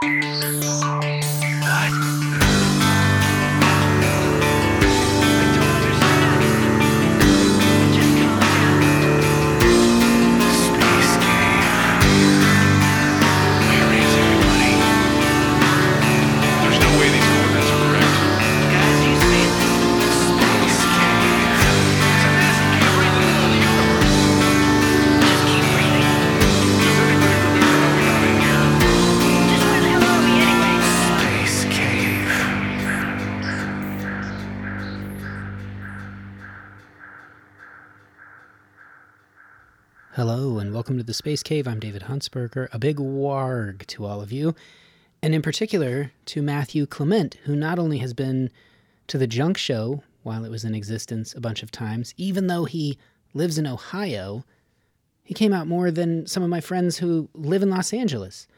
There's Space Cave. I'm David Huntsberger. A big warg to all of you, and in particular to Matthew Clement, who not only has been to the Junk Show while it was in existence a bunch of times, even though he lives in Ohio, he came out more than some of my friends who live in Los Angeles.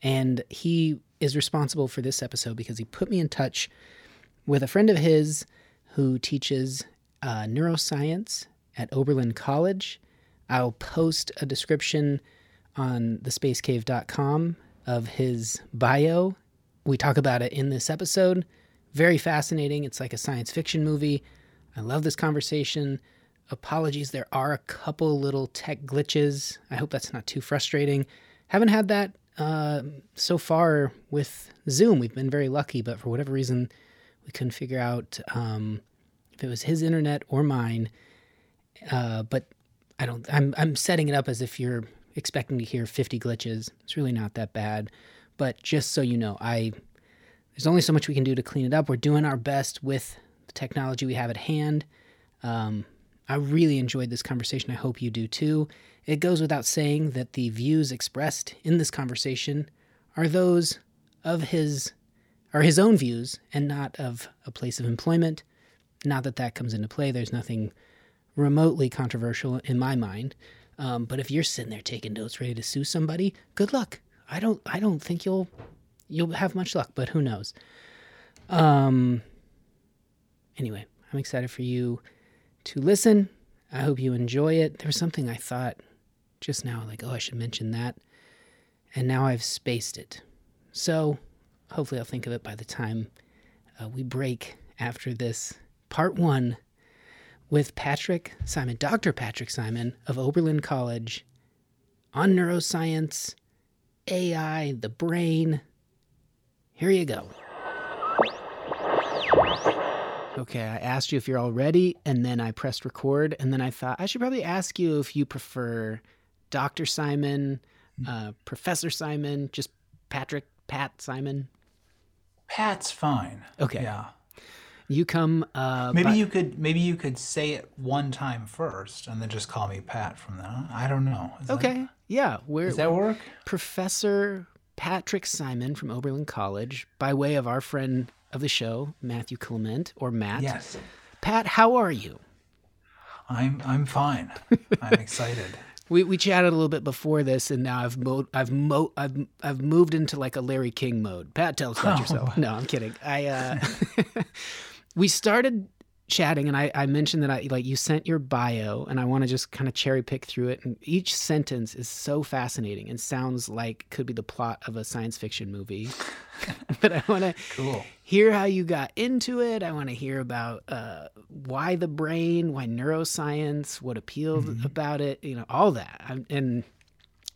And he is responsible for this episode because he put me in touch with a friend of his who teaches uh, neuroscience at Oberlin College. I'll post a description on thespacecave.com of his bio. We talk about it in this episode. Very fascinating. It's like a science fiction movie. I love this conversation. Apologies, there are a couple little tech glitches. I hope that's not too frustrating. Haven't had that uh, so far with Zoom. We've been very lucky, but for whatever reason, we couldn't figure out um, if it was his internet or mine. Uh, but I don't. I'm I'm setting it up as if you're expecting to hear 50 glitches. It's really not that bad. But just so you know, I there's only so much we can do to clean it up. We're doing our best with the technology we have at hand. Um, I really enjoyed this conversation. I hope you do too. It goes without saying that the views expressed in this conversation are those of his are his own views and not of a place of employment. Not that that comes into play. There's nothing remotely controversial in my mind. Um, but if you're sitting there taking notes, ready to sue somebody, good luck. I don't. I don't think you'll you'll have much luck, but who knows? Um. Anyway, I'm excited for you to listen. I hope you enjoy it. There was something I thought just now, like, oh, I should mention that, and now I've spaced it. So hopefully, I'll think of it by the time uh, we break after this part one with Patrick Simon, Dr. Patrick Simon of Oberlin College on neuroscience, AI, the brain. Here you go. Okay, I asked you if you're all ready, and then I pressed record, and then I thought I should probably ask you if you prefer Dr. Simon, uh, Professor Simon, just Patrick, Pat Simon. Pat's fine. Okay. Yeah. You come. Uh, Maybe by- you could maybe you could say it one time first and then just call me Pat from then on. I don't know. Is that- Okay. Yeah. We're, does that work? Professor Patrick Simon from Oberlin College, by way of our friend of the show, Matthew Clement, or Matt. Yes. Pat, how are you? I'm I'm fine. I'm excited. We, we chatted a little bit before this, and now I've mo- I've mo- I've I've moved into like a Larry King mode. Pat, tell us about yourself. No, I'm kidding. I uh, we started chatting, and I, I mentioned that I like you sent your bio, and I want to just kind of cherry pick through it. And each sentence is so fascinating and sounds like could be the plot of a science fiction movie. but I want to Cool. hear how you got into it. I want to hear about uh, why the brain, why neuroscience, what appealed about it, you know, all that. I'm, and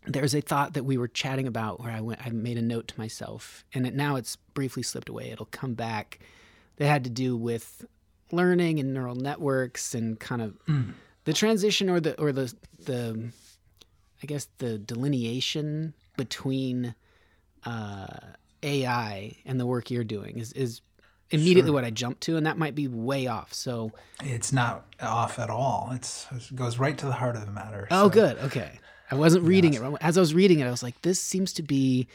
there's a thought that we were chatting about where I went, I made a note to myself, and it, now it's briefly slipped away. It'll come back. That had to do with learning and neural networks and kind of the transition or the or the the I guess the delineation between uh, AI and the work you're doing is is immediately what I jumped to, and that might be way off. So, It's not off at all. It's it goes right to the heart of the matter. oh, so- good, okay. I wasn't reading it as I was reading it. I was like, this seems to be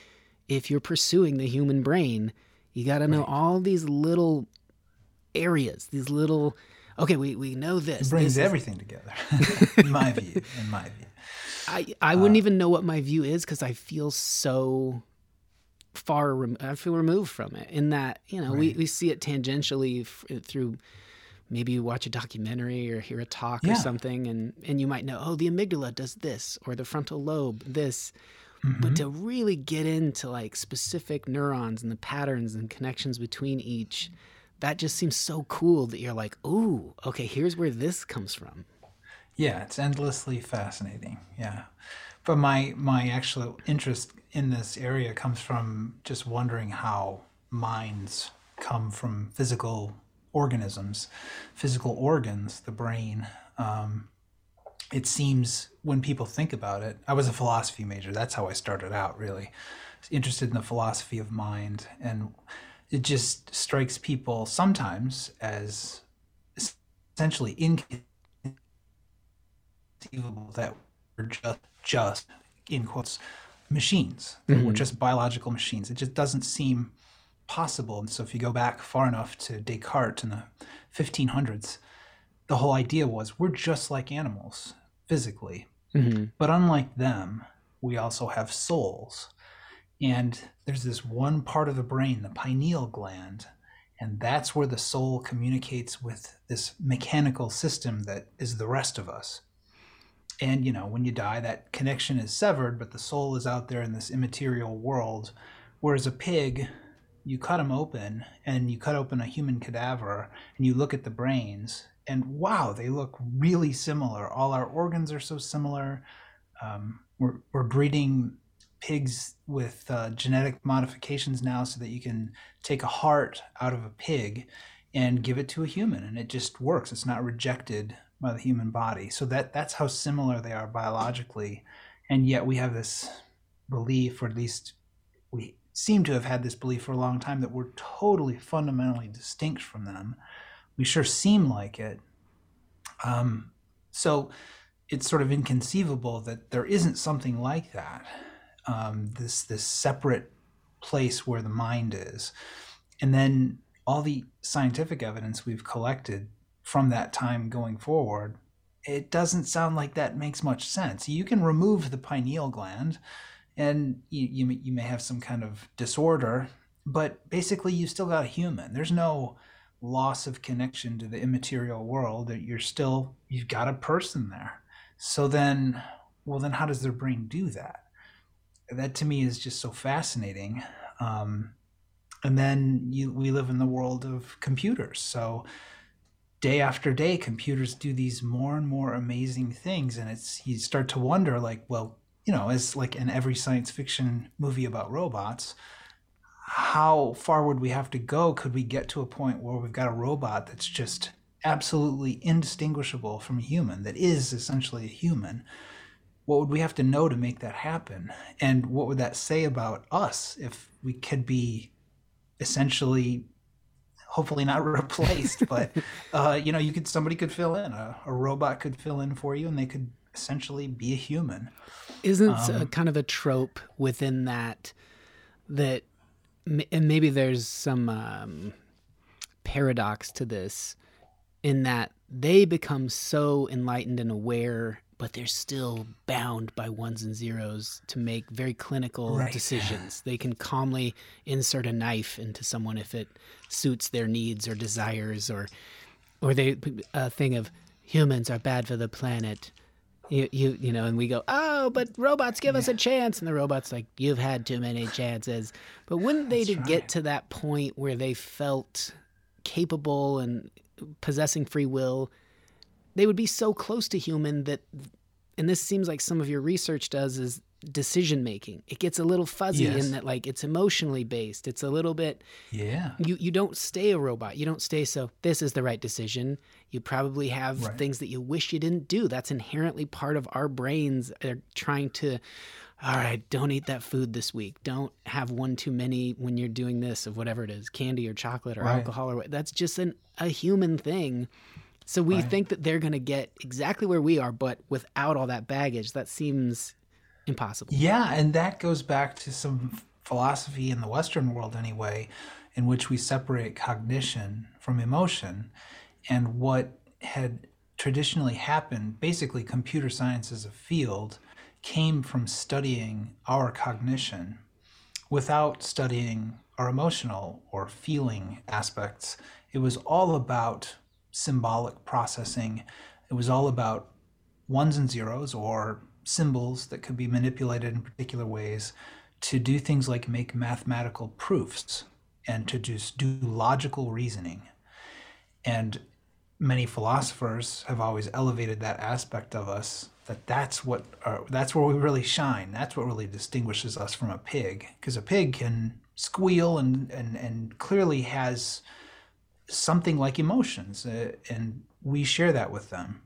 if you're pursuing the human brain, you got to know all these little areas, these little. Okay, we we know this. It brings this is- everything together. in my view. In my view. I I wouldn't uh, even know what my view is because I feel so far. Rem- I feel removed from it. In that you know we, we see it tangentially f- through. Maybe you watch a documentary or hear a talk Yeah. or something, and and you might know, oh, the amygdala does this, or the frontal lobe this, but to really get into like specific neurons and the patterns and connections between each, that just seems so cool that you're like, ooh, okay, here's where this comes from. Yeah, it's endlessly fascinating. Yeah. But my my actual interest in this area comes from just wondering how minds come from physical organisms, physical organs, the brain. Um, it seems when people think about it, I was a philosophy major. That's how I started out, really. Interested in the philosophy of mind. And it just strikes people sometimes as essentially inconceivable that we're just, just in quotes, machines, that we're mm-hmm. just biological machines. It just doesn't seem possible. And so if you go back far enough to Descartes in the 1500s, the whole idea was we're just like animals physically, mm-hmm. but unlike them, we also have souls. And there's this one part of the brain, the pineal gland, and that's where the soul communicates with this mechanical system that is the rest of us. And you know, when you die, that connection is severed, but the soul is out there in this immaterial world. Whereas a pig, you cut him open and you cut open a human cadaver and you look at the brains, and wow, they look really similar. All our organs are so similar. Um, we're, we're breeding pigs with uh, genetic modifications now so that you can take a heart out of a pig and give it to a human and it just works it's not rejected by the human body so that that's how similar they are biologically and yet we have this belief or at least we seem to have had this belief for a long time that we're totally fundamentally distinct from them we sure seem like it. Um, so it's sort of inconceivable that there isn't something like that um, this this separate place where the mind is. And then all the scientific evidence we've collected from that time going forward it doesn't sound like that makes much sense. You can remove the pineal gland and you, you, may- you may have some kind of disorder but basically you still got a human. There's no loss of connection to the immaterial world that you're still you've got a person there. So then well then how does their brain do that? That to me is just so fascinating. Um, and then you, we live in the world of computers. So day after day computers do these more and more amazing things. And it's you start to wonder like well you know as like in every science fiction movie about robots how far would we have to go? Could we get to a point where we've got a robot that's just absolutely indistinguishable from a human that is essentially a human? What would we have to know to make that happen? And what would that say about us if we could be essentially hopefully not replaced but uh, you know you could somebody could fill in a, a robot could fill in for you and they could essentially be a human. Isn't a kind of a trope within that that, and maybe there's some um, paradox to this, in that they become so enlightened and aware, but they're still bound by ones and zeros to make very clinical Right. decisions. They can calmly insert a knife into someone if it suits their needs or desires, or or they a thing of humans are bad for the planet you, you you know and we go oh but robots give us a chance. And the robot's like you've had too many chances. But wouldn't they to get to that point where they felt capable and possessing free will they would be so close to human that and this seems like some of your research does is decision making it gets a little fuzzy Yes. in that like it's emotionally based it's a little bit yeah you you don't stay a robot. You don't stay so this is the right decision. You probably have Right. things that you wish you didn't do. That's inherently part of our brains. They're trying to all right, don't eat that food this week. Don't have one too many when you're doing this of whatever it is, candy or chocolate or Right. alcohol or what. That's just an a human thing. So we Right. think that they're going to get exactly where we are, but without all that baggage, that seems impossible. Yeah, and that goes back to some philosophy in the Western world, anyway, in which we separate cognition from emotion. And what had traditionally happened, basically, computer science as a field, came from studying our cognition without studying our emotional or feeling aspects. It was all about symbolic processing, it was all about ones and zeros or symbols that could be manipulated in particular ways to do things like make mathematical proofs and to just do logical reasoning. And many philosophers have always elevated that aspect of us that that's what uh, that's where we really shine. That's what really distinguishes us from a pig because a pig can squeal and, and and clearly has something like emotions uh, and we share that with them.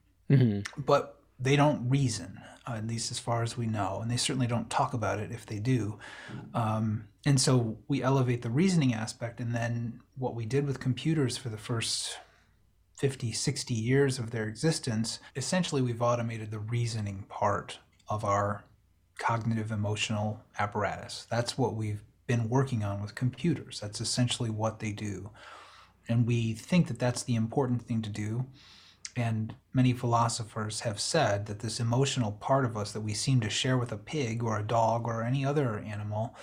But they don't reason at least as far as we know and they certainly don't talk about it if they do um, and so we elevate the reasoning aspect and then what we did with computers for the first 50, 60 years of their existence, essentially we've automated the reasoning part of our cognitive emotional apparatus. That's what we've been working on with computers. That's essentially what they do. And we think that that's the important thing to do. And many philosophers have said that this emotional part of us that we seem to share with a pig or a dog or any other animal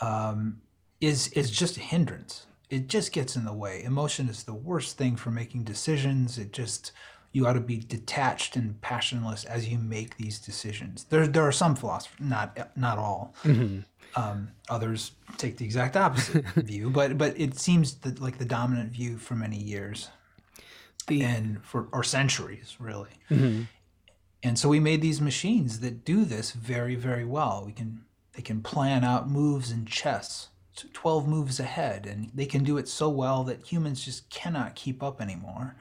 um, is is just a hindrance. It just gets in the way. Emotion is the worst thing for making decisions. It just you ought to be detached and passionless as you make these decisions. There there are some philosophers, not not all. Um, others take the exact opposite view, but but it seems that like the dominant view for many years The- and for or centuries really. Mm-hmm. And so we made these machines that do this very, very well. We can they can plan out moves in chess, twelve moves ahead, and they can do it so well that humans just cannot keep up anymore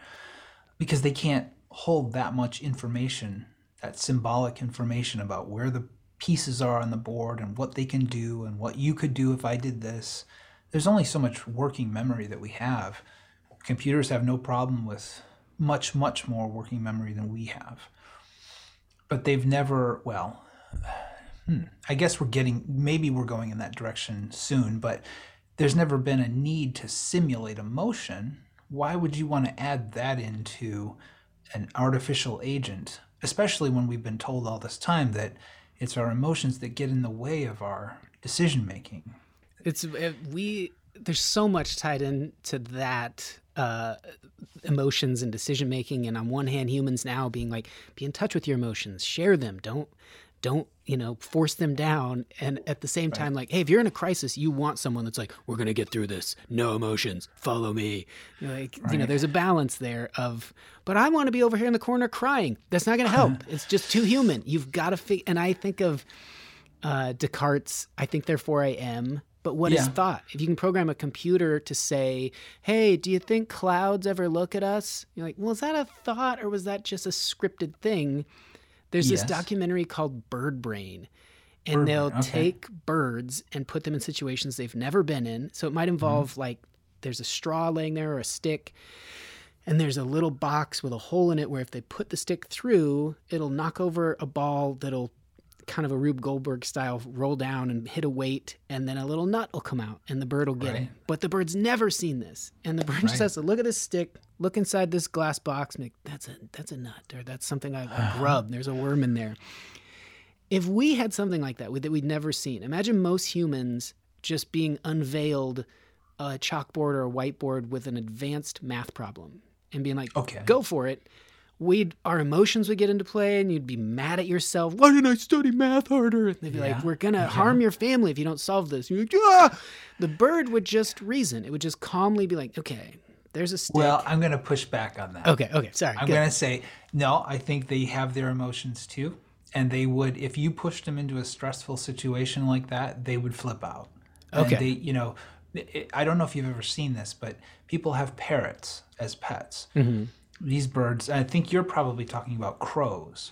because they can't hold that much information, that symbolic information about where the pieces are on the board and what they can do and what you could do if I did this. There's only so much working memory that we have. Computers have no problem with much, much more working memory than we have but they've never well hmm, i guess we're getting maybe we're going in that direction soon but there's never been a need to simulate emotion why would you want to add that into an artificial agent especially when we've been told all this time that it's our emotions that get in the way of our decision making It's we. There's so much tied into that uh, emotions and decision making, and on one hand, humans now being like, be in touch with your emotions, share them, don't don't you know force them down, and at the same time, like, hey, if you're in a crisis, you want someone that's like, we're gonna get through this, no emotions, follow me, like you know, there's a balance there of, but I want to be over here in the corner crying. That's not gonna help. it's just too human. You've got to fig. And I think of uh, Descartes, I think therefore I am. But what is Yeah. thought? If you can program a computer to say, hey, do you think clouds ever look at us? You're like, well, is that a thought or was that just a scripted thing? There's this documentary called Bird Brain. And Bird they'll okay. take birds and put them in situations they've never been in. So it might mm-hmm. involve like there's a straw laying there or a stick and there's a little box with a hole in it where if they put the stick through, it'll knock over a ball that'll kind of a Rube Goldberg style roll down and hit a weight, and then a little nut will come out and the bird will get it. But the bird's never seen this. And the bird just Right. has to look at this stick, look inside this glass box, and like, that's a that's a nut, or that's something I, a grub. There's a worm in there. If we had something like that that we'd never seen, imagine most humans just being unveiled a chalkboard or a whiteboard with an advanced math problem and being like, Okay. go for it. We'd our emotions would get into play, and you'd be mad at yourself. Why didn't I study math harder? And they'd be like, "We're gonna harm your family if you don't solve this." And you're like, "Ah!" The bird would just reason. It would just calmly be like, "Okay, there's a stick." well i'm going to push back on that okay, okay, sorry. I'm going to say no. I think they have their emotions too, and they would if you pushed them into a stressful situation like that, they would flip out. And Okay. they, you know, I don't know if you've ever seen this, but people have parrots as pets. Mm-hmm. These birds. I think you're probably talking about crows.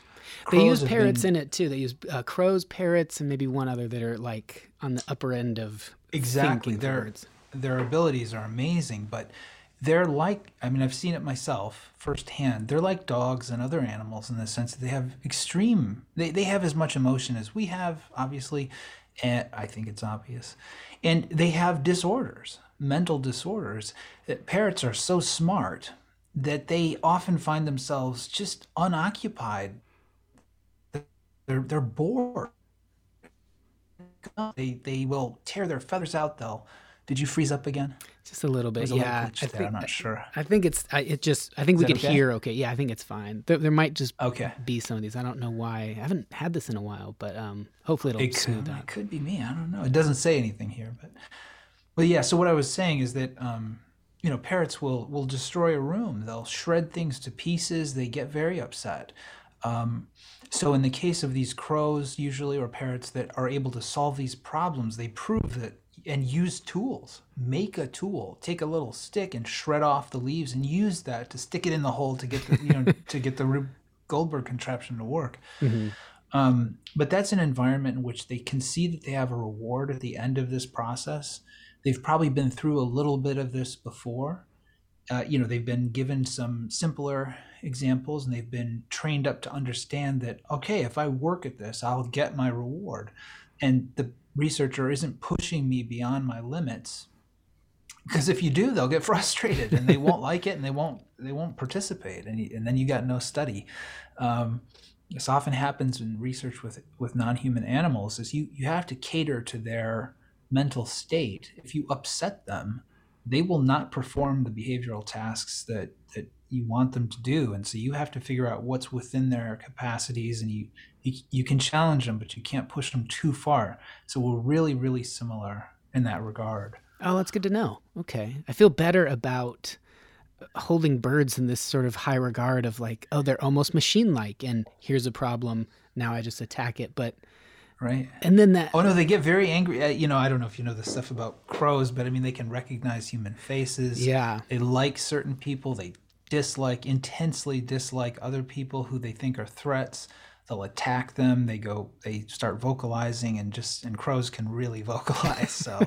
They use parrots been- in it too. They use uh, crows, parrots, and maybe one other that are like on the upper end of exactly thinking their birds. their abilities are amazing but they're like i mean i've seen it myself firsthand they're like dogs and other animals in the sense that they have extreme they, they have as much emotion as we have obviously and i think it's obvious and they have disorders mental disorders parrots are so smart that they often find themselves just unoccupied they're, they're bored they they will tear their feathers out they'll Did you freeze up again? Just a little bit. A yeah. glitch I there. think, I'm not sure. I think it's. I, it just. I think we that could okay? hear. Okay. Yeah. I think it's fine. There, there might just Okay. be some of these. I don't know why. I haven't had this in a while, but um, hopefully it'll It smooth could, out. it could be me. I don't know. It doesn't say anything here, but but yeah. So what I was saying is that um, you know parrots will will destroy a room. They'll shred things to pieces. They get very upset. Um, so in the case of these crows, usually or parrots that are able to solve these problems, they prove that and use tools. Make a tool. Take a little stick and shred off the leaves and use that to stick it in the hole to get the you know to get the Rube Goldberg contraption to work. Um, but that's an environment in which they can see that they have a reward at the end of this process. They've probably been through a little bit of this before. Uh, you know, they've been given some simpler examples and they've been trained up to understand that, okay, if I work at this, I'll get my reward. And the researcher isn't pushing me beyond my limits. Because if you do, they'll get frustrated and they won't like it and they won't they won't participate and, you, and then you got no study. Um, this often happens in research with with non-human animals is you you have to cater to their mental state if you upset them they will not perform the behavioral tasks that that you want them to do and so you have to figure out what's within their capacities and you you, you can challenge them but you can't push them too far so we're really really similar in that regard Oh, that's good to know. Okay. I feel better about uh, holding birds in this sort of high regard of like, oh, they're almost machine like, and here's a problem. Now I just attack it. But, right and then that, Oh no, they get very angry. Uh, you know, I don't know if you know the stuff about crows, but I mean, they can recognize human faces. yeah. They like certain people. They dislike, intensely dislike other people who they think are threats. They'll attack them. They go. They start vocalizing, and just and crows can really vocalize. So,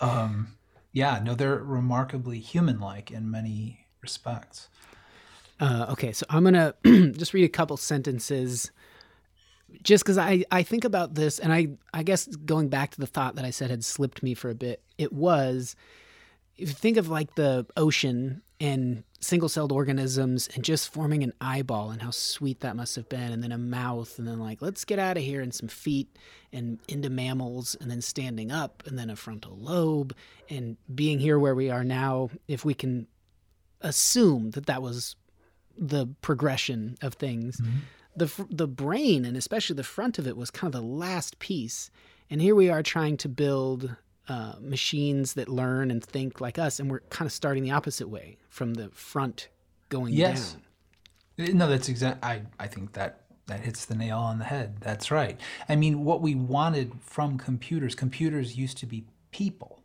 um, yeah, no, they're remarkably human-like in many respects. Uh, okay, so I'm gonna just read a couple sentences, just because I I think about this, and I I guess going back to the thought that I said had slipped me for a bit. It was if you think of like the ocean and single-celled organisms and just forming an eyeball and how sweet that must have been, and then a mouth, and then like let's get out of here and some feet and into mammals, and then standing up, and then a frontal lobe, and being here where we are now. If we can assume that that was the progression of things. Mm-hmm. The the brain and especially the front of it was kind of the last piece, and here we are trying to build uh, machines that learn and think like us, and we're kind of starting the opposite way from the front going Yes. down. No, that's exact. I I think that that hits the nail on the head. That's right. I mean, what we wanted from computers. Computers used to be people.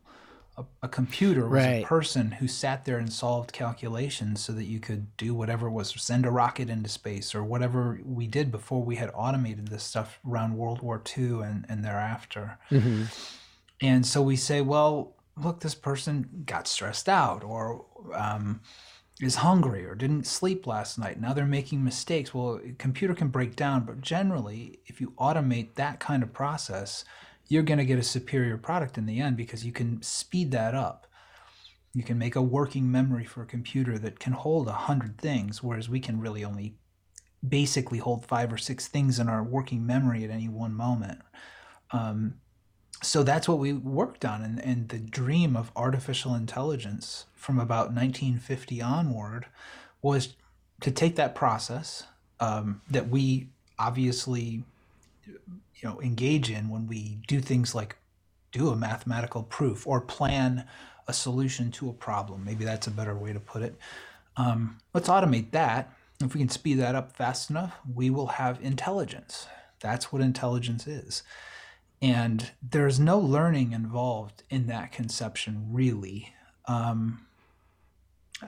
A, a computer was Right. a person who sat there and solved calculations so that you could do whatever it was send a rocket into space or whatever we did before we had automated this stuff around World War II and, and thereafter. And so we say, well, look, this person got stressed out or um, is hungry or didn't sleep last night. Now they're making mistakes. Well, a computer can break down, but generally, if you automate that kind of process, you're going to get a superior product in the end because you can speed that up. You can make a working memory for a computer that can hold a hundred things, whereas we can really only basically hold five or six things in our working memory at any one moment. Um, so that's what we worked on and, and the dream of artificial intelligence from about 1950 onward was to take that process um, that we obviously you know engage in when we do things like do a mathematical proof or plan a solution to a problem. Maybe that's a better way to put it. Um, let's automate that. If we can speed that up fast enough we will have intelligence. That's what intelligence is. And there's no learning involved in that conception really. Um,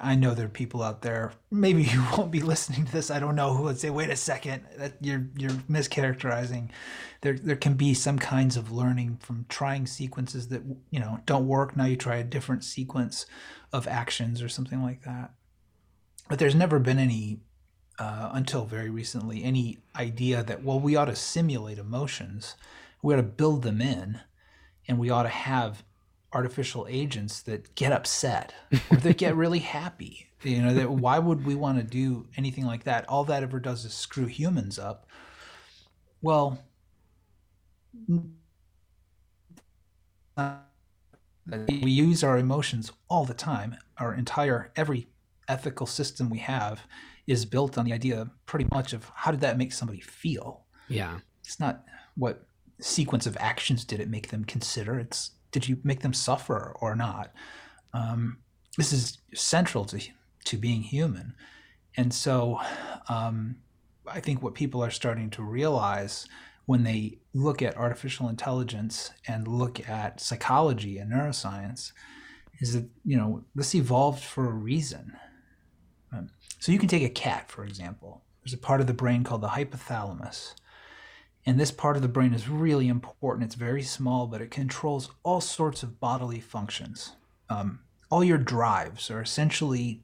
i know there are people out there maybe you won't be listening to this i don't know who would say wait a second that you're you're mischaracterizing. There there can be some kinds of learning from trying sequences that you know don't work. Now you try a different sequence of actions or something like that. But there's never been any uh, until very recently any idea that well we ought to simulate emotions. We ought to build them in and we ought to have artificial agents that get upset or that get really happy you know that why would we want to do anything like that all that ever does is screw humans up well We use our emotions all the time. Our entire every ethical system we have is built on the idea pretty much of how did that make somebody feel? Yeah. It's not what sequence of actions did it make them consider. It's did you make them suffer or not? Um, this is central to to being human, and so um, I think what people are starting to realize when they look at artificial intelligence and look at psychology and neuroscience is that you know this evolved for a reason. Um, so you can take a cat for example. There's a part of the brain called the hypothalamus. And this part of the brain is really important. It's very small, but it controls all sorts of bodily functions. Um, all your drives are essentially,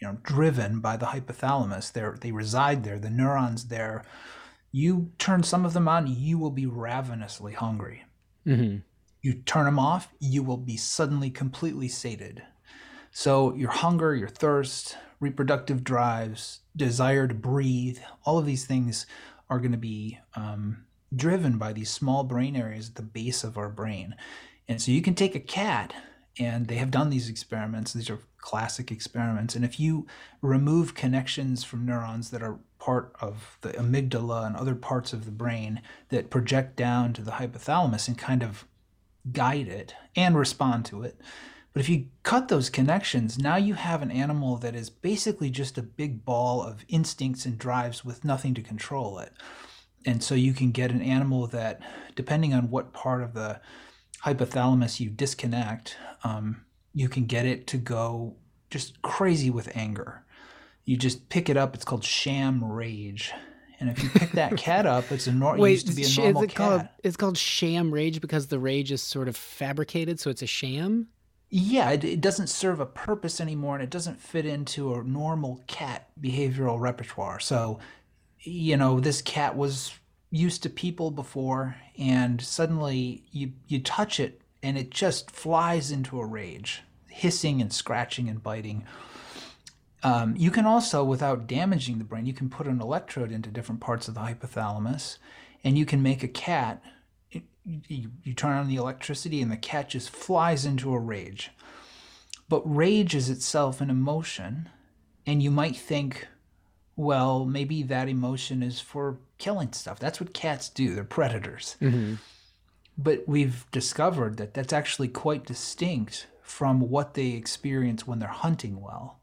you know, driven by the hypothalamus. They they reside there. The neurons there. You turn some of them on, you will be ravenously hungry. hmm You turn them off, you will be suddenly completely sated. So your hunger, your thirst, reproductive drives, desire to breathe, all of these things are going to be um, driven by these small brain areas at the base of our brain. And so you can take a cat, and they have done these experiments. These are classic experiments. And if you remove connections from neurons that are part of the amygdala and other parts of the brain that project down to the hypothalamus and kind of guide it and respond to it. But if you cut those connections, now you have an animal that is basically just a big ball of instincts and drives with nothing to control it. And so you can get an animal that, depending on what part of the hypothalamus you disconnect, um, you can get it to go just crazy with anger. You just pick it up. It's called sham rage. And if you pick that cat up, it's a nor- it Wait, used to be a normal is it cat. called? It's called sham rage because the rage is sort of fabricated, so it's a sham. Yeah, it, it doesn't serve a purpose anymore and it doesn't fit into a normal cat behavioral repertoire. So, you know, this cat was used to people before and suddenly you you touch it and it just flies into a rage, hissing and scratching and biting. Um, you can also, without damaging the brain, you can put an electrode into different parts of the hypothalamus and you can make a cat you, you turn on the electricity and the cat just flies into a rage. But rage is itself an emotion, and you might think, well, maybe that emotion is for killing stuff. That's what cats do, they're predators. Mm-hmm. But we've discovered that that's actually quite distinct from what they experience when they're hunting well.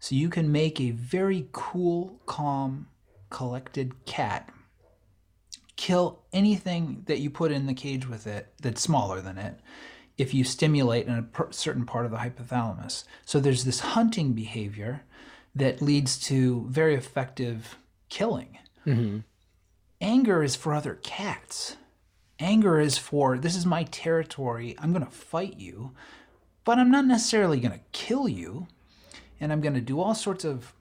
So you can make a very cool, calm, collected cat kill anything that you put in the cage with it that's smaller than it if you stimulate in a certain part of the hypothalamus. So there's this hunting behavior that leads to very effective killing. Mm-hmm. Anger is for other cats. Anger is for this is my territory. I'm going to fight you, but I'm not necessarily going to kill you. And I'm going to do all sorts of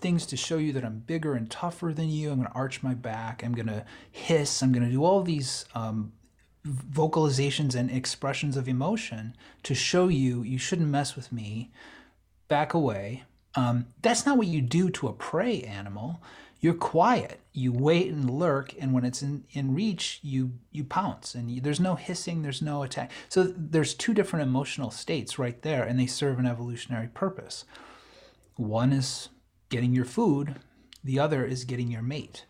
things to show you that I'm bigger and tougher than you. I'm going to arch my back. I'm going to hiss. I'm going to do all these um, vocalizations and expressions of emotion to show you you shouldn't mess with me. Back away. Um, that's not what you do to a prey animal. You're quiet. You wait and lurk, and when it's in, in reach, you you pounce. And you, there's no hissing. There's no attack. So there's two different emotional states right there, and they serve an evolutionary purpose. One is getting your food, the other is getting your mate.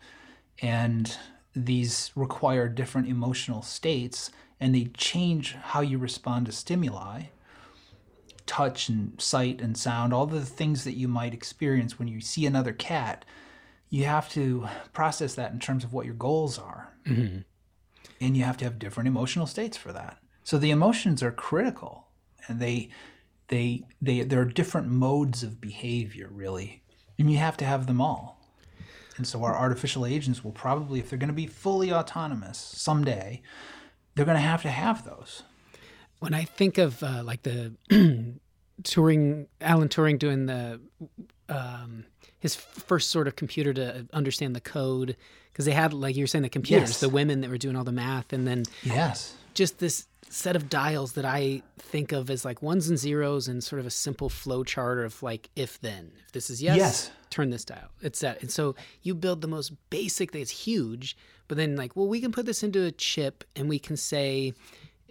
And these require different emotional states and they change how you respond to stimuli touch and sight and sound, all the things that you might experience when you see another cat. You have to process that in terms of what your goals are. Mm-hmm. And you have to have different emotional states for that. So the emotions are critical and they they they there are different modes of behavior really and you have to have them all. And so our artificial agents will probably if they're going to be fully autonomous someday they're going to have to have those. When I think of uh, like the Turing, Alan Turing doing the um, his first sort of computer to understand the code, because they had like you were saying the computers, Yes. the women that were doing all the math, and then yes. just this set of dials that I think of as like ones and zeros and sort of a simple flow chart of like if then. If this is yes, Yes. turn this dial. It's that. And so you build the most basic thing. It's huge, but then like, well, we can put this into a chip and we can say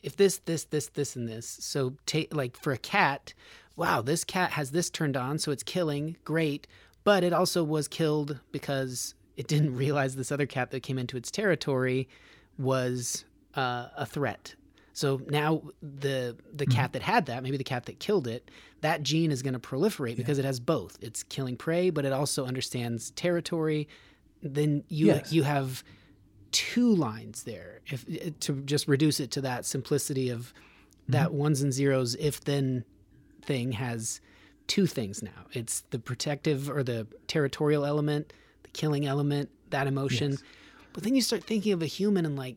if this, this, this, this, and this. So take like for a cat, wow, this cat has this turned on, so it's killing, great. But it also was killed because it didn't realize this other cat that came into its territory was uh, a threat. So now the the mm-hmm. cat that had that, maybe the cat that killed it, that gene is going to proliferate because it has both. It's killing prey, but it also understands territory. Then you Yes. you have two lines there. If to just reduce it to that simplicity of mm-hmm. that ones and zeros if then thing has two things now. It's the protective or the territorial element, the killing element, that emotion. But then you start thinking of a human and like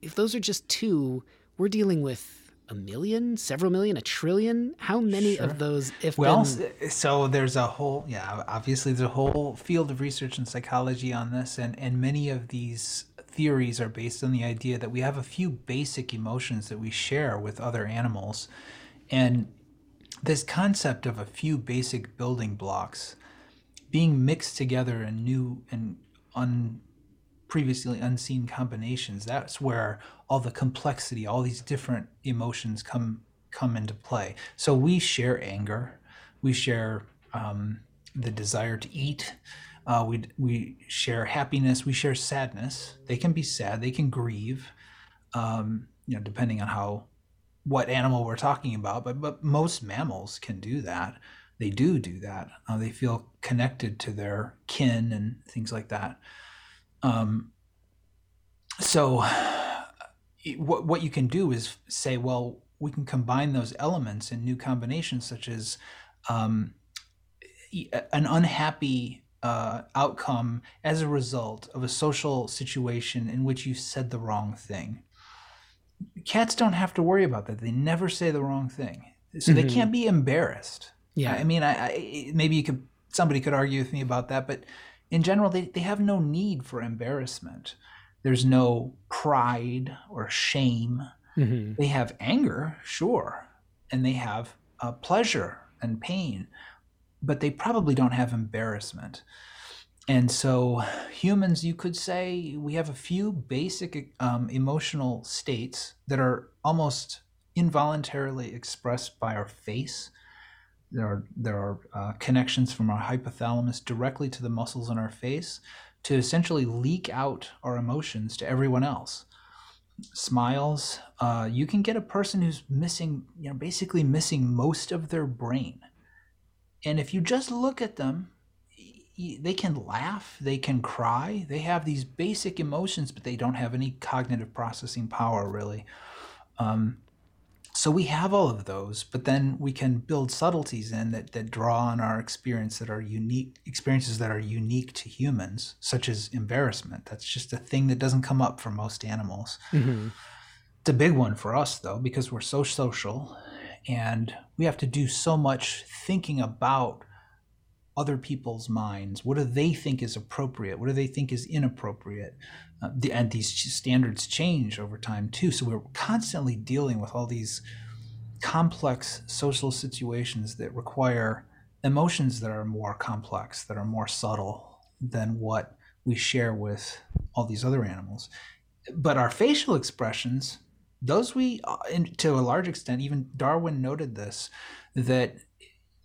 if those are just two, we're dealing with a million, several million, a trillion. How many Sure. of those if Well, s- so there's a whole, yeah, obviously there's a whole field of research and psychology on this, and, and many of these theories are based on the idea that we have a few basic emotions that we share with other animals. And this concept of a few basic building blocks being mixed together in new and un, previously unseen combinations that's where all the complexity all these different emotions come come into play. So we share anger. We share um, the desire to eat. Uh, we we share happiness. We share sadness. They can be sad. They can grieve um, you know depending on how what animal we're talking about but but most mammals can do that. They do do that. Uh, they feel connected to their kin and things like that um, so what, what you can do is say well we can combine those elements in new combinations such as um, an unhappy uh, outcome as a result of a social situation in which you said the wrong thing cats don't have to worry about that they never say the wrong thing so they Mhm. can't be embarrassed yeah. I mean, I, I maybe you could somebody could argue with me about that, but in general, they, they have no need for embarrassment. There's no pride or shame. Mhm. They have anger, sure, and they have uh, pleasure and pain, but they probably don't have embarrassment. And so, humans, you could say, we have a few basic um, emotional states that are almost involuntarily expressed by our face. There are there are uh, connections from our hypothalamus directly to the muscles in our face to essentially leak out our emotions to everyone else. Smiles, uh, you can get a person who's missing, you know, basically missing most of their brain, and if you just look at them, they can laugh, they can cry, they have these basic emotions, but they don't have any cognitive processing power really. Um, so we have all of those, but then we can build subtleties in that, that draw on our experience that are unique experiences that are unique to humans, such as embarrassment. That's just a thing that doesn't come up for most animals. Mhm. It's a big one for us though, because we're so social and we have to do so much thinking about other people's minds. What do they think is appropriate? What do they think is inappropriate? Uh, the, and these standards change over time too. So we're constantly dealing with all these complex social situations that require emotions that are more complex, that are more subtle than what we share with all these other animals. But our facial expressions, those we, uh, to a large extent, even Darwin noted this, that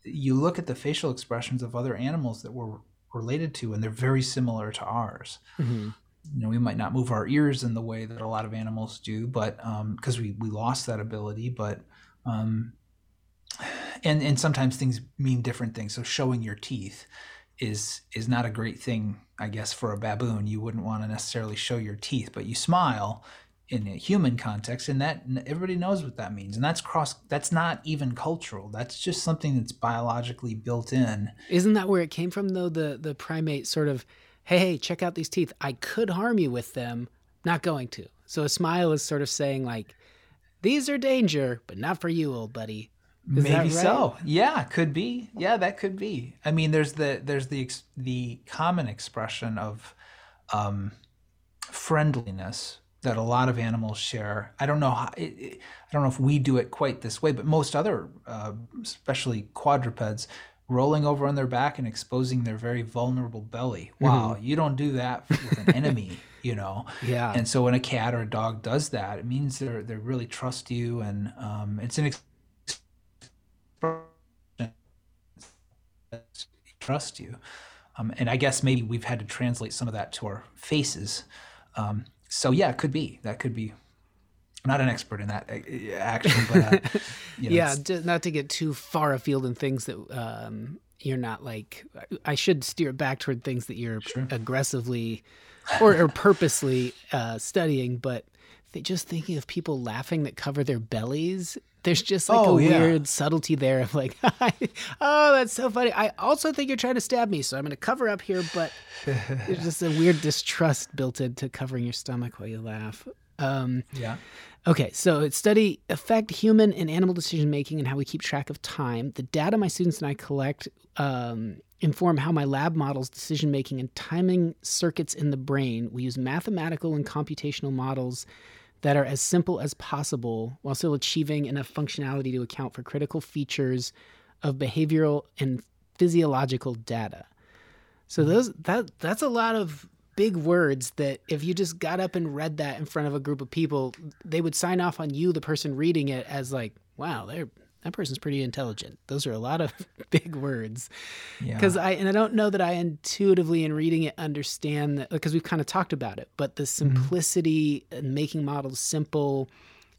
you look at the facial expressions of other animals that we're related to, and they're very similar to ours. Mhm. You know, we might not move our ears in the way that a lot of animals do, but because we, we lost that ability, but um, and and sometimes things mean different things. So showing your teeth is is not a great thing, I guess, for a baboon. You wouldn't want to necessarily show your teeth, but you smile in a human context, and that everybody knows what that means. And that's cross. That's not even cultural. That's just something that's biologically built in. Isn't that where it came from though? The the primate sort of, hey, hey, check out these teeth. I could harm you with them, not going to. So a smile is sort of saying like, these are danger, but not for you, old buddy. Is Maybe right? so. Yeah, could be. Yeah, that could be. I mean, there's the there's the ex- the common expression of um, friendliness that a lot of animals share. I don't know how. It, it, I don't know if we do it quite this way, but most other, uh, especially quadrupeds, rolling over on their back and exposing their very vulnerable belly. Wow, you don't do that with an enemy. you know. Yeah. And so when a cat or a dog does that, it means they they really trust you, and um, it's an ex- trust you. Um, and I guess maybe we've had to translate some of that to our faces. Um, so yeah, it could be that could be. I'm not an expert in that uh, actually, but uh, you know, yeah, d- not to get too far afield in things that um, you're not like. I should steer back toward things that you're aggressively or, or purposely uh, studying, but they just thinking of people laughing that cover their bellies. There's just like Oh, a yeah. weird subtlety there of like, oh, that's so funny. I also think you're trying to stab me, so I'm going to cover up here, but there's just a weird distrust built into covering your stomach while you laugh. Um, yeah. Okay, so study affect human and animal decision making and how we keep track of time. The data my students and I collect um, inform how my lab models decision making and timing circuits in the brain. We use mathematical and computational models that are as simple as possible while still achieving enough functionality to account for critical features of behavioral and physiological data. So those that that's a lot of big words that if you just got up and read that in front of a group of people, they would sign off on you, the person reading it, as like, wow, they're that person's pretty intelligent. Those are a lot of big words. Yeah. Because I and I don't know that I intuitively in reading it understand that because we've kind of talked about it, but the simplicity and making models simple.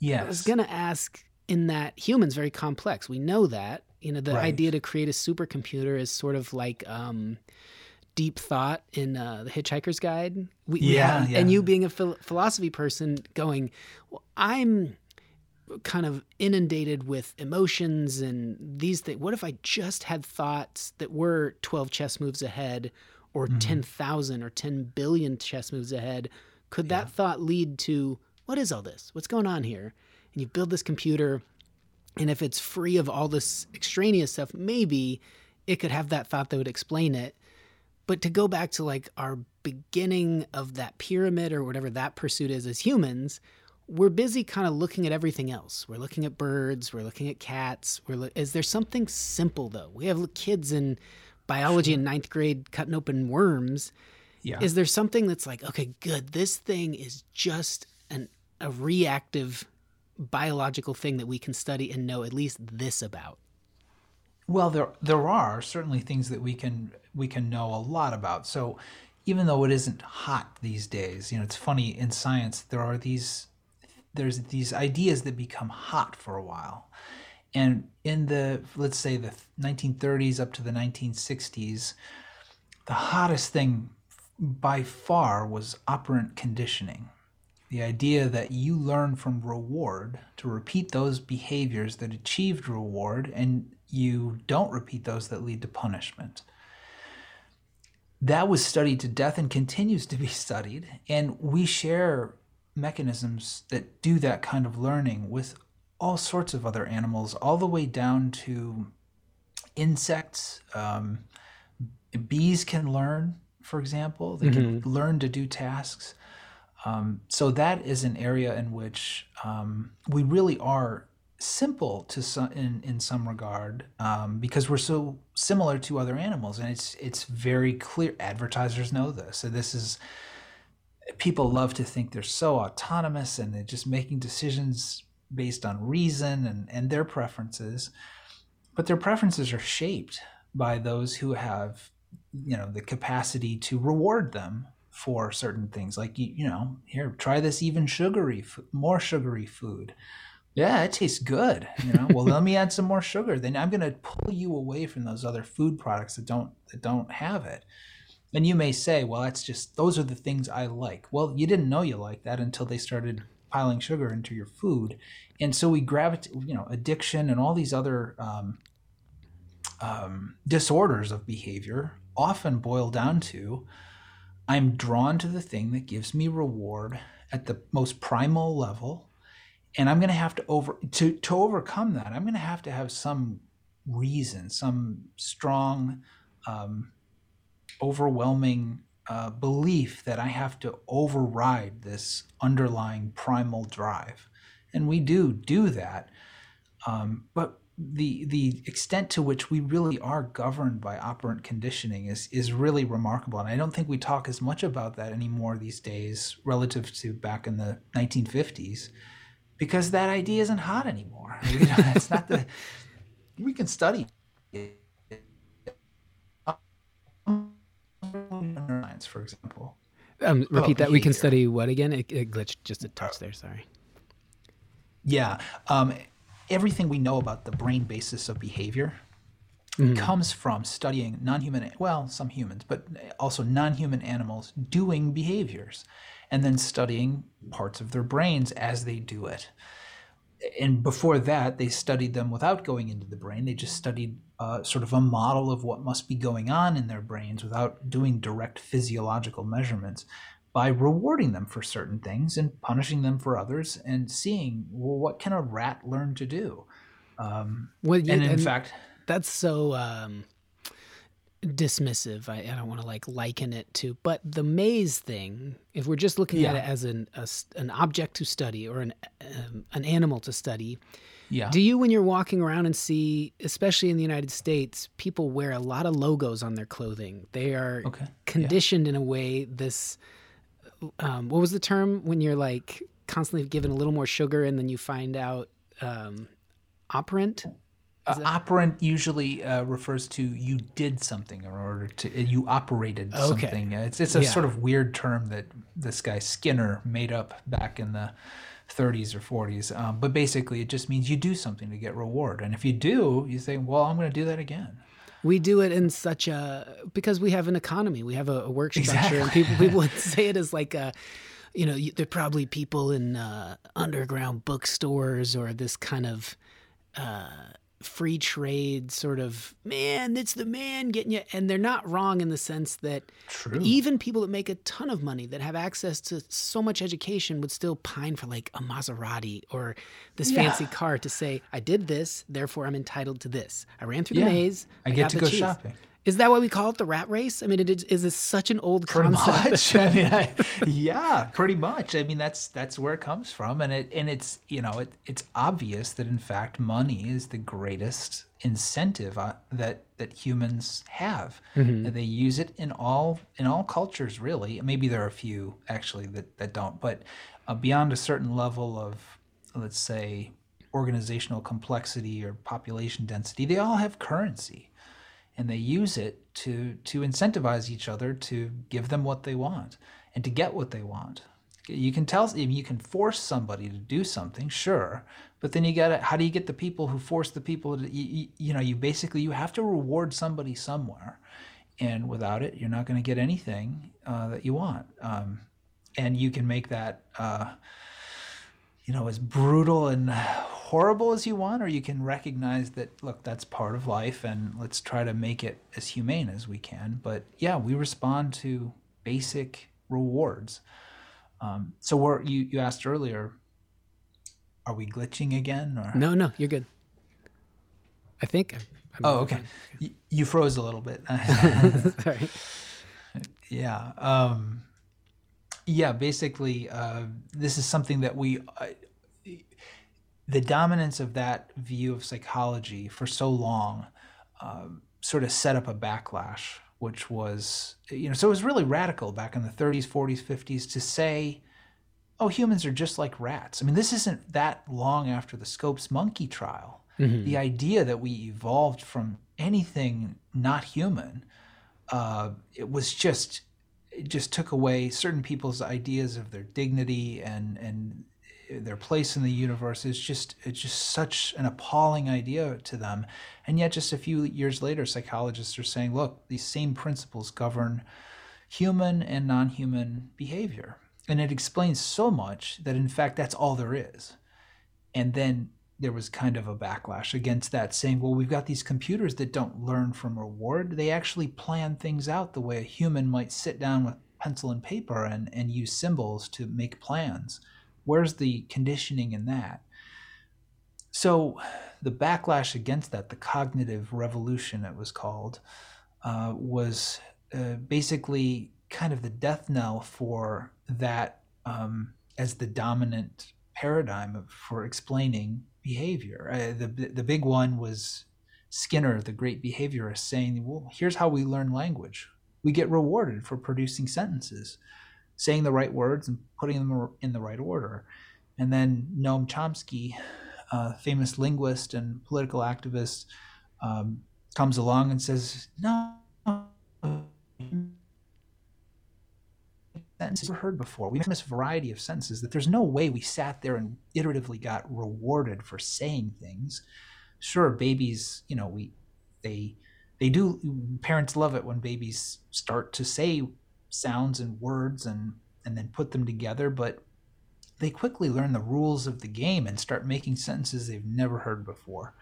I was gonna ask in that humans very complex. We know that. You know, the Right. idea to create a supercomputer is sort of like um, deep thought in uh, the Hitchhiker's Guide. We, Yeah, yeah. And you being a phil- philosophy person, going, well, I'm kind of inundated with emotions and these things. What if I just had thoughts that were 12 chess moves ahead or Mm-hmm. 10,000 or 10 billion chess moves ahead? Could that thought lead to what is all this? What's going on here? And you build this computer, and if it's free of all this extraneous stuff, maybe it could have that thought that would explain it. But to go back to like our beginning of that pyramid or whatever that pursuit is as humans, we're busy kind of looking at everything else. We're looking at birds, we're looking at cats. We're lo- is there something simple though? We have kids in biology in ninth grade cutting open worms. Yeah. Is there something that's like, okay, good, this thing is just an a reactive biological thing that we can study and know at least this about? Well, there there are certainly things that we can we can know a lot about. So even though it isn't hot these days, you know, it's funny in science there are these there's these ideas that become hot for a while. And in the let's say the 1930s up to the 1960s, the hottest thing by far was operant conditioning. The idea that you learn from reward to repeat those behaviors that achieved reward and you don't repeat those that lead to punishment. That was studied to death and continues to be studied. And we share mechanisms that do that kind of learning with all sorts of other animals, all the way down to insects. Um, bees can learn, for example, they can learn to do tasks. Um, so that is an area in which um, we really are simple to some, in in some regard um, because we're so similar to other animals, and it's it's very clear. Advertisers know this. So this is people love to think they're so autonomous and they're just making decisions based on reason and, and their preferences but their preferences are shaped by those who have you know the capacity to reward them for certain things like you, you know here try this even sugary more sugary food yeah it tastes good you know? Well let me add some more sugar then i'm going to pull you away from those other food products that don't that don't have it. And you may say well that's just those are the things i like. Well you didn't know you liked that until they started piling sugar into your food. And so we gravitate you know addiction and all these other um, um, disorders of behavior often boil down to I'm drawn to the thing that gives me reward at the most primal level, and I'm going to have to over to to overcome that. I'm going to have to have some reason, some strong, um, overwhelming uh, belief that I have to override this underlying primal drive, and we do do that Um, but the the extent to which we really are governed by operant conditioning is is really remarkable, and I don't think we talk as much about that anymore these days relative to back in the 1950s, because that idea isn't hot anymore. You know, it's not the we can study it. For example. Um, repeat that. We can study what again? It, it glitched just a touch there. Sorry. Yeah. Um, everything we know about the brain basis of behavior comes from studying non-human, well, some humans, but also non-human animals doing behaviors, and then studying parts of their brains as they do it. And before that, they studied them without going into the brain. They just studied uh, sort of a model of what must be going on in their brains without doing direct physiological measurements by rewarding them for certain things and punishing them for others and seeing well what can a rat learn to do um, Well, you- and in and fact that's so um, dismissive. I, I don't want to like liken it to, but the maze thing. If we're just looking at it as an a an object to study or an um, an animal to study, yeah do you when you're walking around and see, especially in the United States, people wear a lot of logos on their clothing. They are Okay, yeah. conditioned in a way. This, um, what was the term when you're like constantly given a little more sugar and then you find out um, operant? Uh, operant usually uh, refers to you did something in order to uh, you operated Okay. something Uh, it's, it's a Yeah. sort of weird term that this guy skinner made up back in the 30s or 40s um, but basically it just means you do something to get reward and if you do you think well i'm going to do that again We do it in such a because we have an economy, we have a, a work structure, and Exactly. people people would say it as like a, you know, there are probably people in uh, underground bookstores or this kind of uh, free trade sort of man. It's the man getting you, and they're not wrong in the sense that True. even people that make a ton of money that have access to so much education would still pine for like a Maserati or this Yeah. fancy car to say, I did this, therefore I'm entitled to this. I ran through Yeah. the maze. I get to go cheese." shopping. Is that why we call it the rat race? I mean, it is, is this such an old pretty concept? much. I mean I, yeah pretty much. I mean that's that's where it comes from. And it and it's you know it, it's obvious that in fact money is the greatest incentive uh, that that humans have. And they use it in all in all cultures really. Maybe there are a few actually that that don't. But uh, beyond a certain level of let's say organizational complexity or population density they all have currency and they use it to to incentivize each other to give them what they want and to get what they want. You can tell you can force somebody to do something, sure, but then you got to how do you get the people who force the people to you, you, know you basically you have to reward somebody somewhere, and without it you're not going to get anything uh, that you want. Um, and you can make that. Uh, you know, as brutal and horrible as you want, or you can recognize that, look, that's part of life and let's try to make it as humane as we can. But yeah, we respond to basic rewards. Um, so we're, you, you asked earlier, are we glitching again? Or? No, no, you're good. I think. I'm, I'm Oh, okay. You, you froze a little bit. Sorry. Yeah. Um, yeah, basically, uh, this is something that we. Uh, the dominance of that view of psychology for so long um, sort of set up a backlash, which was, you know, so it was really radical back in the 30s, 40s, 50s to say, oh, humans are just like rats. I mean, this isn't that long after the Scopes monkey trial. The idea that we evolved from anything not human uh, it was just it just took away certain people's ideas of their dignity and and their place in the universe. Is just it's just such an appalling idea to them. And yet just a few years later psychologists are saying look these same principles govern human and non-human behavior. And it explains so much that in fact that's all there is. And then there was kind of a backlash against that saying well we've got these computers that don't learn from reward. They actually plan things out the way a human might sit down with pencil and paper and, and use symbols to make plans. Where's the conditioning in that? So the backlash against that the cognitive revolution it was called uh, was uh, basically kind of the death knell for that um, as the dominant paradigm for explaining behavior. Uh, the the big one was Skinner, the great behaviorist, saying, "Well, here's how we learn language. We get rewarded for producing sentences, saying the right words and putting them in the right order." And then Noam Chomsky, uh, famous linguist and political activist, um, comes along and says, "No." Sentences never heard before. We make this variety of sentences that there's no way we sat there and iteratively got rewarded for saying things. Sure, babies, you know, we they they do parents love it when babies start to say sounds and words and and then put them together, but they quickly learn the rules of the game and start making sentences they've never heard before.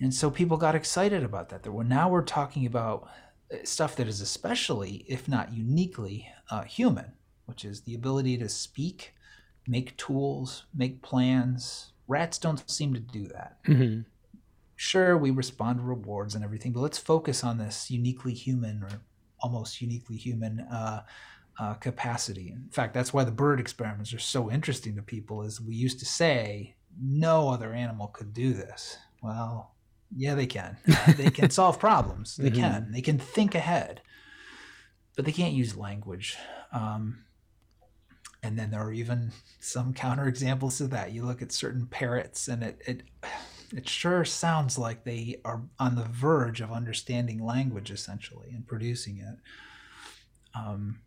And so people got excited about that. That well, now we're talking about stuff that is especially, if not uniquely, uh, human, which is the ability to speak, make tools, make plans. Rats don't seem to do that. hmm Sure, we respond to rewards and everything, but let's focus on this uniquely human or almost uniquely human uh, uh, capacity. In fact, that's why the bird experiments are so interesting to people. Is we used to say no other animal could do this. Well, yeah, they can. Uh, they can solve problems. They Mhm. can. They can think ahead, but they can't use language. Um, and then there are even some counterexamples to that. You look at certain parrots, and it it it sure sounds like they are on the verge of understanding language, essentially, and producing it. Um,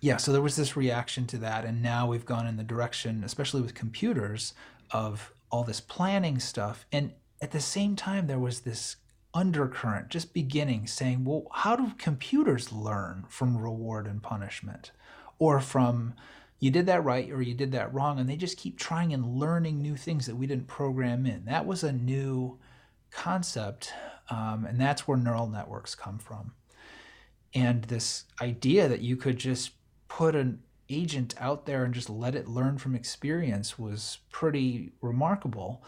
yeah, so there was this reaction to that, and now we've gone in the direction, especially with computers, of all this planning stuff. And at the same time, there was this undercurrent just beginning saying, well, how do computers learn from reward and punishment? Or from you did that right or you did that wrong, and they just keep trying and learning new things that we didn't program in. That was a new concept, um, and that's where neural networks come from. And this idea that you could just put an agent out there and just let it learn from experience was pretty remarkable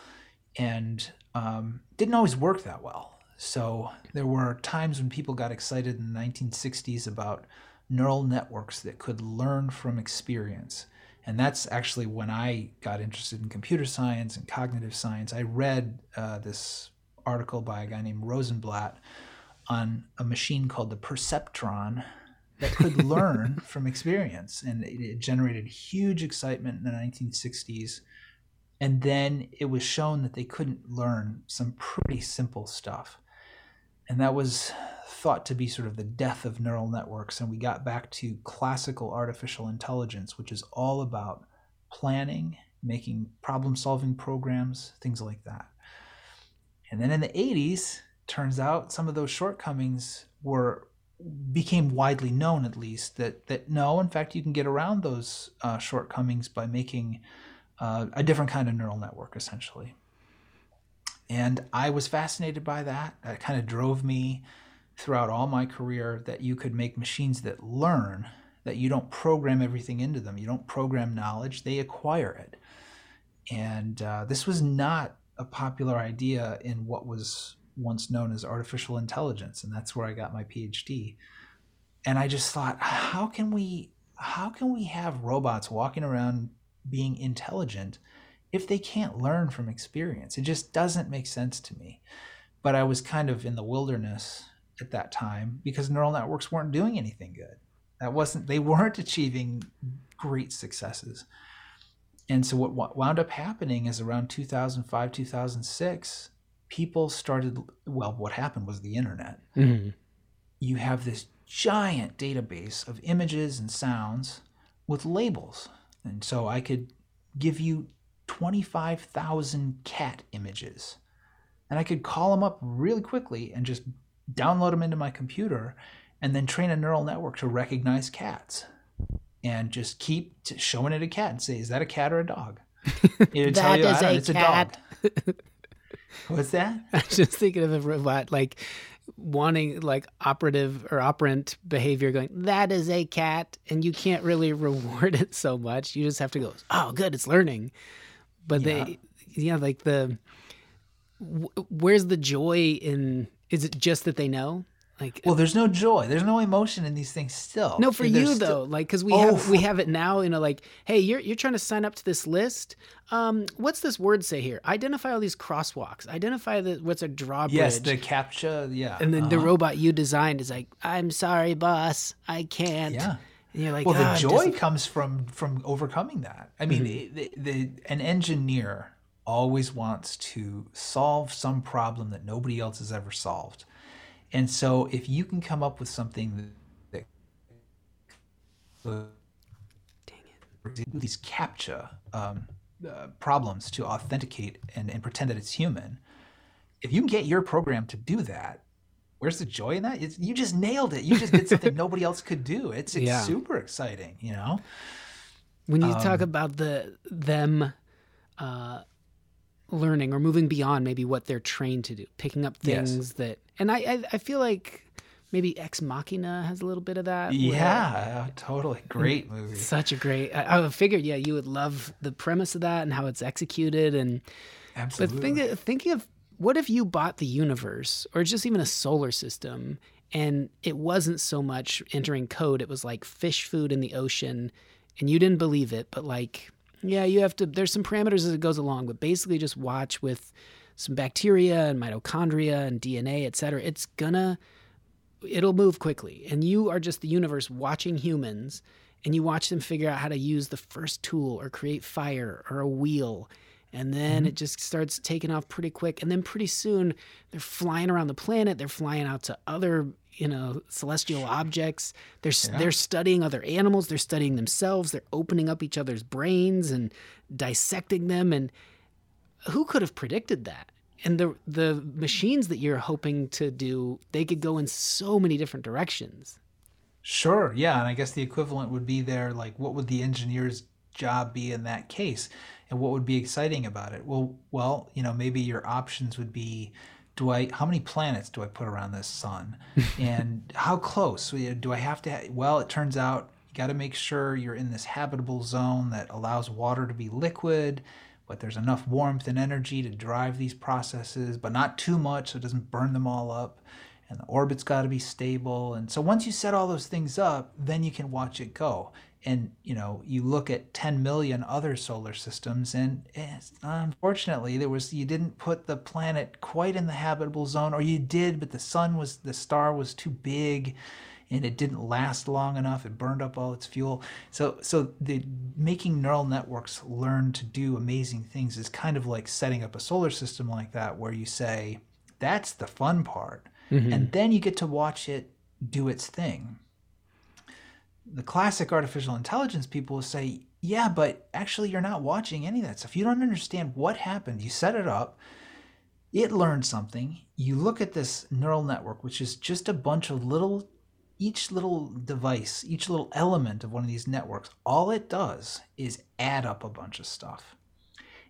and um, didn't always work that well. So there were times when people got excited in the 1960s about neural networks that could learn from experience. And that's actually when I got interested in computer science and cognitive science. I read uh, this article by a guy named Rosenblatt on a machine called the perceptron that could learn from experience. And it, it generated huge excitement in the 1960s. And then it was shown that they couldn't learn some pretty simple stuff. And that was thought to be sort of the death of neural networks. And we got back to classical artificial intelligence, which is all about planning, making problem solving programs, things like that. And then in the 80s, turns out some of those shortcomings were became widely known at least that that no in fact you can get around those uh, shortcomings by making uh, a different kind of neural network essentially. And i was fascinated by that. That kind of drove me throughout all my career that you could make machines that learn that you don't program everything into them. You don't program knowledge they acquire it. And uh, this was not a popular idea in what was once known as artificial intelligence and that's where i got my phd and i just thought how can we how can we have robots walking around being intelligent if they can't learn from experience it just doesn't make sense to me. But i was kind of in the wilderness at that time because neural networks weren't doing anything good. That wasn't they weren't achieving great successes. And so what wound up happening is around 2005 2006 people started well what happened was the internet. Hmm you have this giant database of images and sounds with labels and so i could give you 25000 cat images. And i could call them up really quickly and just download them into my computer and then train a neural network to recognize cats and just keep t- showing it a cat and say is that a cat or a dog? That you, is "I don't know, a it's cat." dog. what's that? I was just thinking of a robot like wanting like operative or operant behavior going that is a cat and you can't really reward it so much. You just have to go oh good it's learning. But they yeah. like the wh- where's the joy in is it just that they know Like Well, there's no joy. There's no emotion in these things still. no, for you still- though, like because we Oh, have we have it now. You know, like hey, you're you're trying to sign up to this list. Um, what's this word say here? Identify all these crosswalks. Identify the what's a drawbridge. Yes, the captcha. Yeah. and then the uh-huh. robot you designed is like, I'm sorry, boss, I can't. Yeah. And you're like, well, "Ah, the joy dis-" comes from from overcoming that. I mean, Mm-hmm. the, the, an engineer always wants to solve some problem that nobody else has ever solved, and so if you can come up with something that, that these captcha um, uh, problems to authenticate and, and pretend that it's human, if you can get your program to do that, where's the joy in that? It's, you just nailed it. You just did something nobody else could do. It's, it's Yeah. super exciting, you know? when you um, talk about the them uh, learning or moving beyond maybe what they're trained to do, picking up Yes. things that, and I, I, I feel like maybe Ex Machina has a little bit of that. where- Yeah, totally. Great mm, movie. Such a great. I, I figured, yeah, you would love the premise of that and how it's executed, and but Absolutely. think, thinking of what if you bought the universe or just even a solar system, and it wasn't so much entering code; it was like fish food in the ocean, and you didn't believe it, but like, yeah, you have to. There's some parameters as it goes along, but basically, just watch with some bacteria and mitochondria and DNA, et cetera. It's gonna it'll move quickly and you are just the universe watching humans and you watch them figure out how to use the first tool or create fire or a wheel and then mm-hmm. it just starts taking off pretty quick and then pretty soon they're flying around the planet they're flying out to other you know celestial objects they're s they're studying other animals they're studying themselves they're opening up each other's brains and dissecting them and who could have predicted that? And the the machines that you're hoping to do, they could go in so many different directions. Sure. Yeah. And I guess the equivalent would be there like, what would the engineer's job be in that case? And what would be exciting about it? Well, well, you know, maybe your options would be do I how many planets do I put around this sun? and how close? Do I have to ha- well, it turns out you got to make sure you're in this habitable zone that allows water to be liquid, but there's enough warmth and energy to drive these processes, but not too much so it doesn't burn them all up and the orbit's got to be stable and so once you set all those things up then you can watch it go and you know you look at 10 million other solar systems and eh, unfortunately there was you didn't put the planet quite in the habitable zone or you did but the sun was the star was too big and it didn't last long enough. It burned up all its fuel. So so the making neural networks learn to do amazing things is kind of like setting up a solar system like that where you say that's the fun part. Mm-hmm. And then you get to watch it do its thing the classic artificial intelligence people will say yeah but actually you're not watching any of that stuff. You don't understand what happened. You set it up. It learned something. You look at this neural network which is just a bunch of little each little device each little element of one of these networks all it does is add up a bunch of stuff.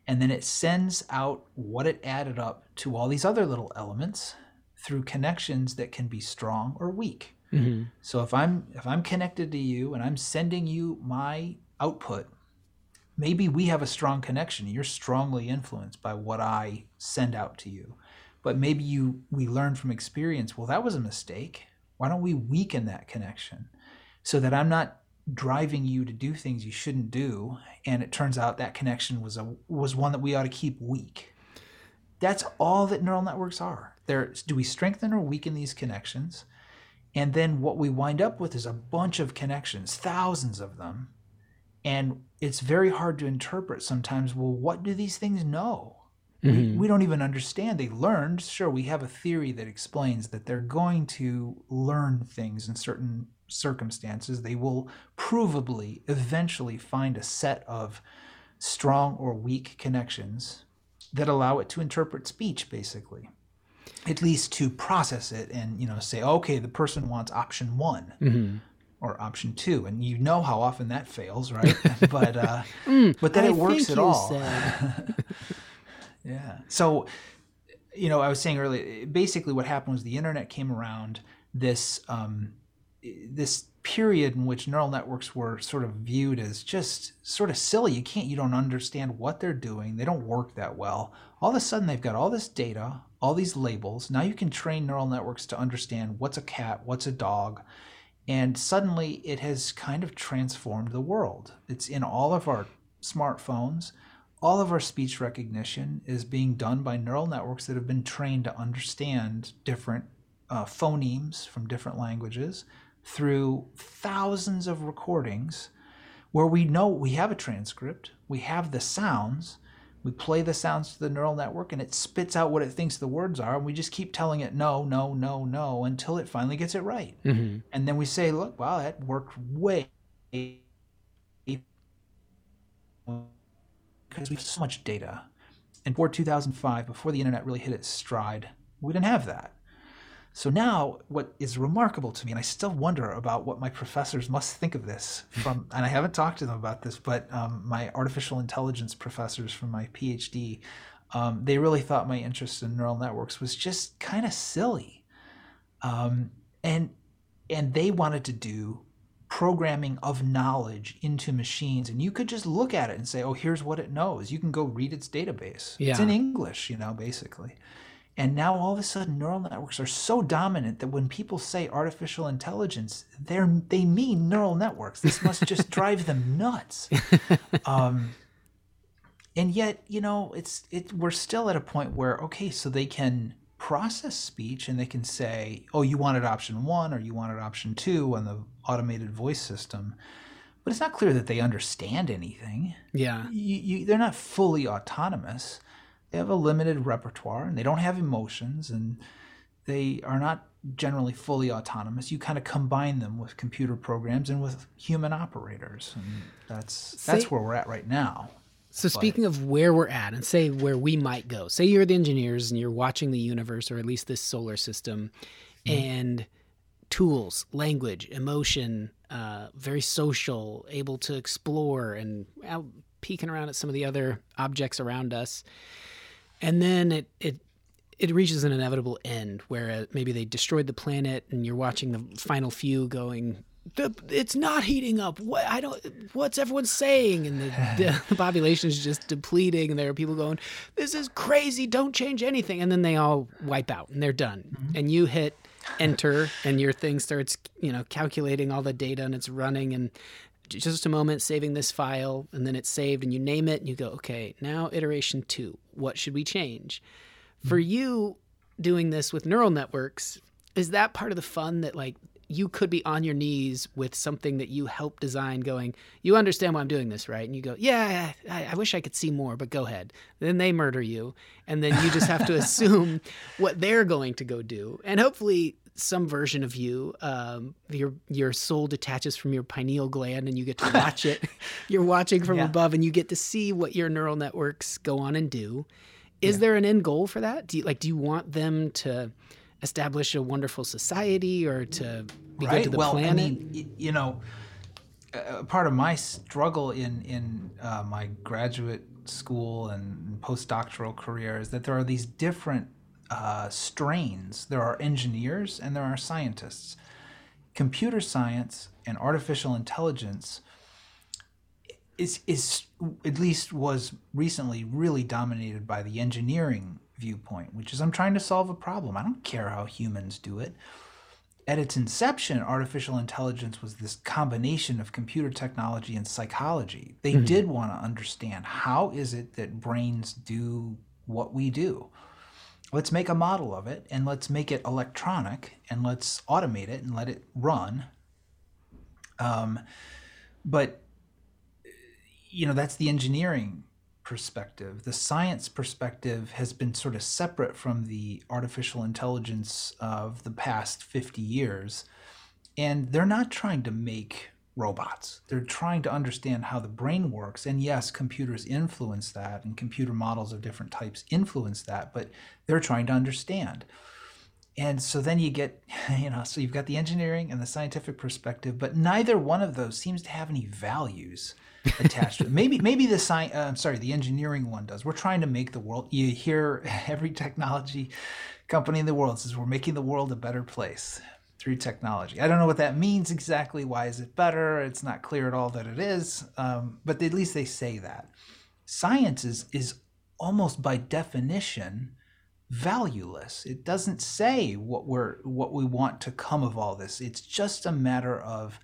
And then it sends out what it added up to all these other little elements through connections that can be strong or weak Mm-hmm. so if i'm if i'm connected to you and i'm sending you my output maybe we have a strong connection. You're strongly influenced by what i send out to you. But maybe you we learn from experience well that was a mistake. Why don't we weaken that connection so that i'm not driving you to do things you shouldn't do? And it turns out that connection was a was one that we ought to keep weak. That's all that neural networks are. There do we strengthen or weaken these connections and then what we wind up with is a bunch of connections thousands of them. And it's very hard to interpret sometimes well what do these things know? We, mm-hmm. we don't even understand. They learned. Sure we have a theory that explains that they're going to learn things in certain circumstances. They will provably eventually find a set of strong or weak connections that allow it to interpret speech basically at least to process it and you know say okay the person wants option one or option two and you know how often that fails right? But uh but then I it works at all. yeah. So you know i was saying earlier basically what happened was the internet came around this um this period in which neural networks were sort of viewed as just sort of silly. You can't you don't understand what they're doing. They don't work that well. All of a sudden they've got all this data all these labels. Now you can train neural networks to understand what's a cat, what's a dog, and suddenly it has kind of transformed the world. It's in all of our smartphones. All of our speech recognition is being done by neural networks that have been trained to understand different uh, phonemes from different languages through thousands of recordings where we know we have a transcript, we have the sounds, we play the sounds to the neural network and it spits out what it thinks the words are, and we just keep telling it no, no, no, no until it finally gets it right. Mm-hmm. And then we say, look, wow, that worked way because we have so much data. And before 2005, before the internet really hit its stride, we didn't have that. So now, what is remarkable to me, and I still wonder about what my professors must think of this from, and I haven't talked to them about this, but um, my artificial intelligence professors from my PhD, um, they really thought my interest in neural networks was just kind of silly, um, and and they wanted to do programming of knowledge into machines and you could just look at it and say oh here's what it knows. You can go read its database. It's in english you know basically and now all of a sudden neural networks are so dominant that when people say artificial intelligence they're they mean neural networks. This must just drive them nuts. Um, and yet you know it's it we're still at a point where okay so they can process speech and they can say oh you wanted option one or you wanted option two on the automated voice system. But it's not clear that they understand anything. Yeah. you, you, they're not fully autonomous they have a limited repertoire and they don't have emotions and they are not generally fully autonomous. You kind of combine them with computer programs and with human operators and that's that's Say- where we're at right now. So speaking of where we're at and say where we might go, say you're the engineers and you're watching the universe or at least this solar system and tools, language, emotion, uh, very social, able to explore and out peeking around at some of the other objects around us. And then it, it it reaches an inevitable end where uh, maybe they destroyed the planet and you're watching the final few going "The- it's not heating up. What i don't what's everyone saying? And the, the, the population is just depleting and there are people going this is crazy. Don't change anything. And then they all wipe out and they're done. And you hit enter and your thing starts you know calculating all the data and it's running and just a moment saving this file and then it's saved and you name it and you go okay now iteration two. What should we change? For hmm. you doing this with neural networks is that part of the fun that like you could be on your knees with something that you helped design going you understand why i'm doing this right? And you go yeah I, I wish i could see more but go ahead. Then they murder you and then you just have to assume what they're going to go do. And hopefully some version of you um, your your soul detaches from your pineal gland and you get to watch it you're watching from Yeah. above and you get to see what your neural networks go on and do is there an end goal for that? Do you like do you want them to establish a wonderful society or to be good to the well, planet? I mean, you know, uh, part of my struggle in in uh, my graduate school and postdoctoral career is that there are these different uh, strains. There are engineers and there are scientists. Computer science and artificial intelligence is is at least was recently really dominated by the engineering viewpoint, which is I'm trying to solve a problem. I don't care how humans do it at its inception, artificial intelligence was this combination of computer technology and psychology. They did want to understand how is it that brains do what we do. Let's make a model of it and let's make it electronic and let's automate it and let it run. Um, but you know that's the engineering perspective. The science perspective has been sort of separate from the artificial intelligence of the past 50 years. And they're not trying to make robots. They're trying to understand how the brain works. And yes, computers influence that, and computer models of different types influence that, but they're trying to understand. And so then you get, you know, so you've got the engineering and the scientific perspective, but neither one of those seems to have any values attached to it. Maybe, maybe the science, uh, I'm sorry, the engineering one does. We're trying to make the world, you hear every technology company in the world says we're making the world a better place through technology. I don't know what that means exactly. Why is it better? It's not clear at all that it is, um, but at least they say that. Science is, is almost by definition valueless. It doesn't say what we're what we want to come of all this. It's just a matter of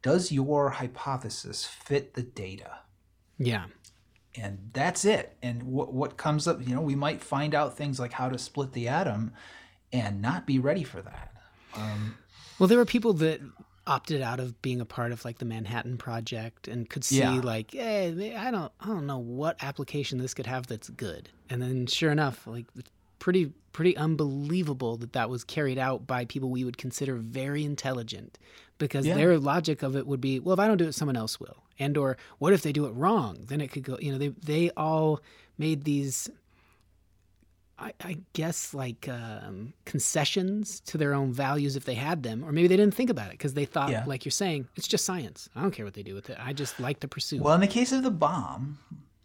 does your hypothesis fit the data? Yeah. And that's it. And what what comes up, you know, we might find out things like how to split the atom and not be ready for that. Um, Well, there were people that opted out of being a part of like the Manhattan Project and could see Yeah. like, hey, I don't, I don't know what application this could have that's good. And then, sure enough, like, pretty, pretty unbelievable that that was carried out by people we would consider very intelligent, because Yeah. their logic of it would be, well, if I don't do it, someone else will. And or what if they do it wrong? Then it could go. You know, they they all made these I, I guess like um, concessions to their own values if they had them, or maybe they didn't think about it because they thought, Yeah. like you're saying, it's just science. I don't care what they do with it. I just like the pursuit. well, in the case of the bomb,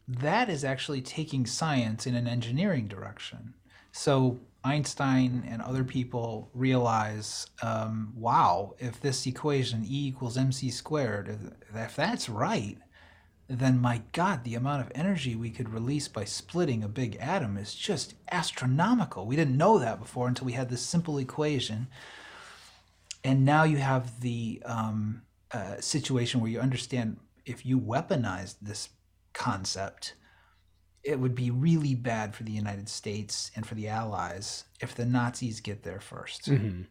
that is actually taking science in an engineering direction. So Einstein and other people realize, um, wow, if this equation E equals mc squared, if, if that's right, then my God, the amount of energy we could release by splitting a big atom is just astronomical. We didn't know that before until we had this simple equation. And now you have the um, uh, situation where you understand if you weaponized this concept, it would be really bad for the United States and for the Allies if the Nazis get there 1st Mhm.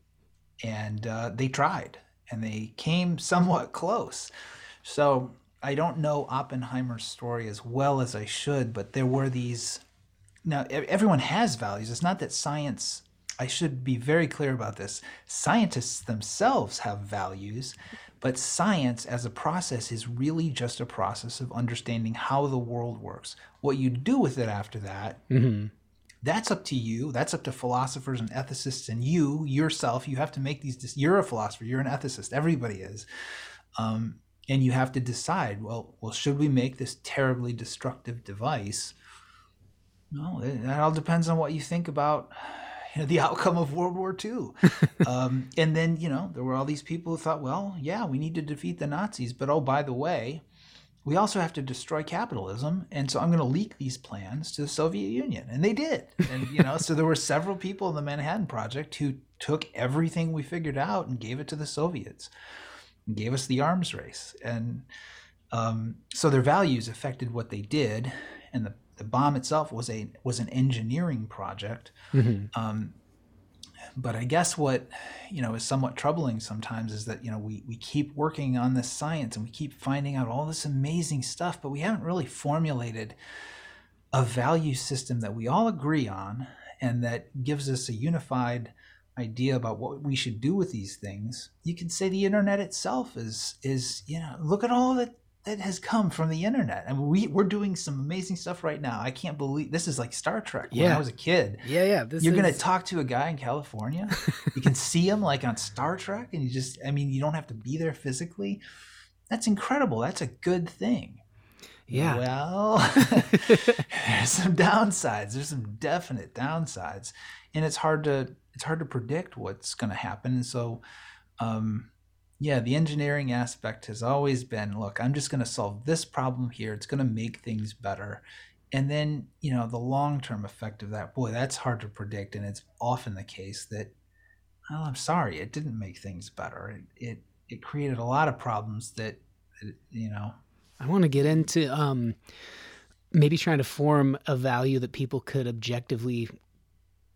and uh, they tried and they came somewhat close. So I don't know Oppenheimer's story as well as I should, but there were these. Now everyone has values. It's not that science. I should be very clear about this. Scientists themselves have values, but science as a process is really just a process of understanding how the world works. What you do with it after that Mhm. that's up to you that's up to philosophers and ethicists and you yourself you have to make these you're a philosopher you're an ethicist everybody is um, and you have to decide well well should we make this terribly destructive device? No it, that all depends on what you think about you know, the outcome of world war ii um, and then you know there were all these people who thought well yeah we need to defeat the nazis but oh by the way we also have to destroy capitalism and so i'm going to leak these plans to the soviet union. And they did. And you know so there were several people in the manhattan project who took everything we figured out and gave it to the soviets gave us the arms race. And um, so their values affected what they did. And the, the bomb itself was a was an engineering project. Mhm. um, but I guess what you know is somewhat troubling sometimes is that you know we we keep working on this science and we keep finding out all this amazing stuff, but we haven't really formulated a value system that we all agree on and that gives us a unified idea about what we should do with these things. You can say the internet itself is is you know look at all that that has come from the internet. and we we're doing some amazing stuff right now. I can't believe this is like Star Trek when Yeah. I was a kid Yeah, yeah. This you're is, gonna talk to a guy in California. you can see him like on Star Trek, and you just—I mean, you don't have to be there physically. That's incredible. That's a good thing. Yeah. Well, there's some downsides. There's some definite downsides, and it's hard to it's hard to predict what's going to happen. And so, um, yeah, the engineering aspect has always been look, I'm just going to solve this problem here. It's going to make things better. And then, you know, the long term effect of that, boy, that's hard to predict. And it's often the case that, well, I'm sorry, it didn't make things better. It, it, it created a lot of problems that, you know, I want to get into um, maybe trying to form a value that people could objectively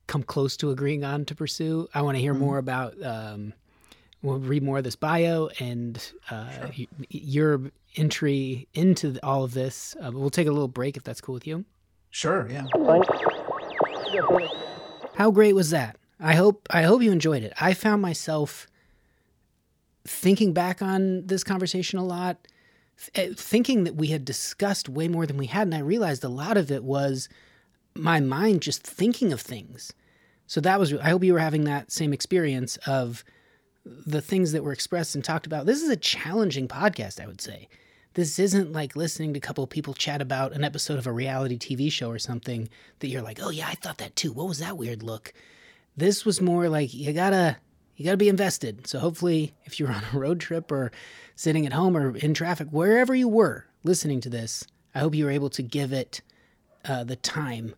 come close to agreeing on to pursue. I want to hear Mhm. more about. Um, we'll read more of this bio and uh, Sure. your entry into all of this. Uh, we'll take a little break if that's cool with you. sure, yeah. How great was that? I hope I hope you enjoyed it. I found myself thinking back on this conversation a lot, th- eh, thinking that we had discussed way more than we had, and I realized a lot of it was my mind just thinking of things. So that was. I hope you were having that same experience of the things that were expressed and talked about. This is a challenging podcast, I would say. This isn't like listening to a couple people chat about an episode of a reality TV show or something that you're like, oh yeah, I thought that too. What was that weird look? This was more like you gotta you gotta be invested. So hopefully, if you're on a road trip or sitting at home or in traffic, wherever you were listening to this, I hope you were able to give it uh, the time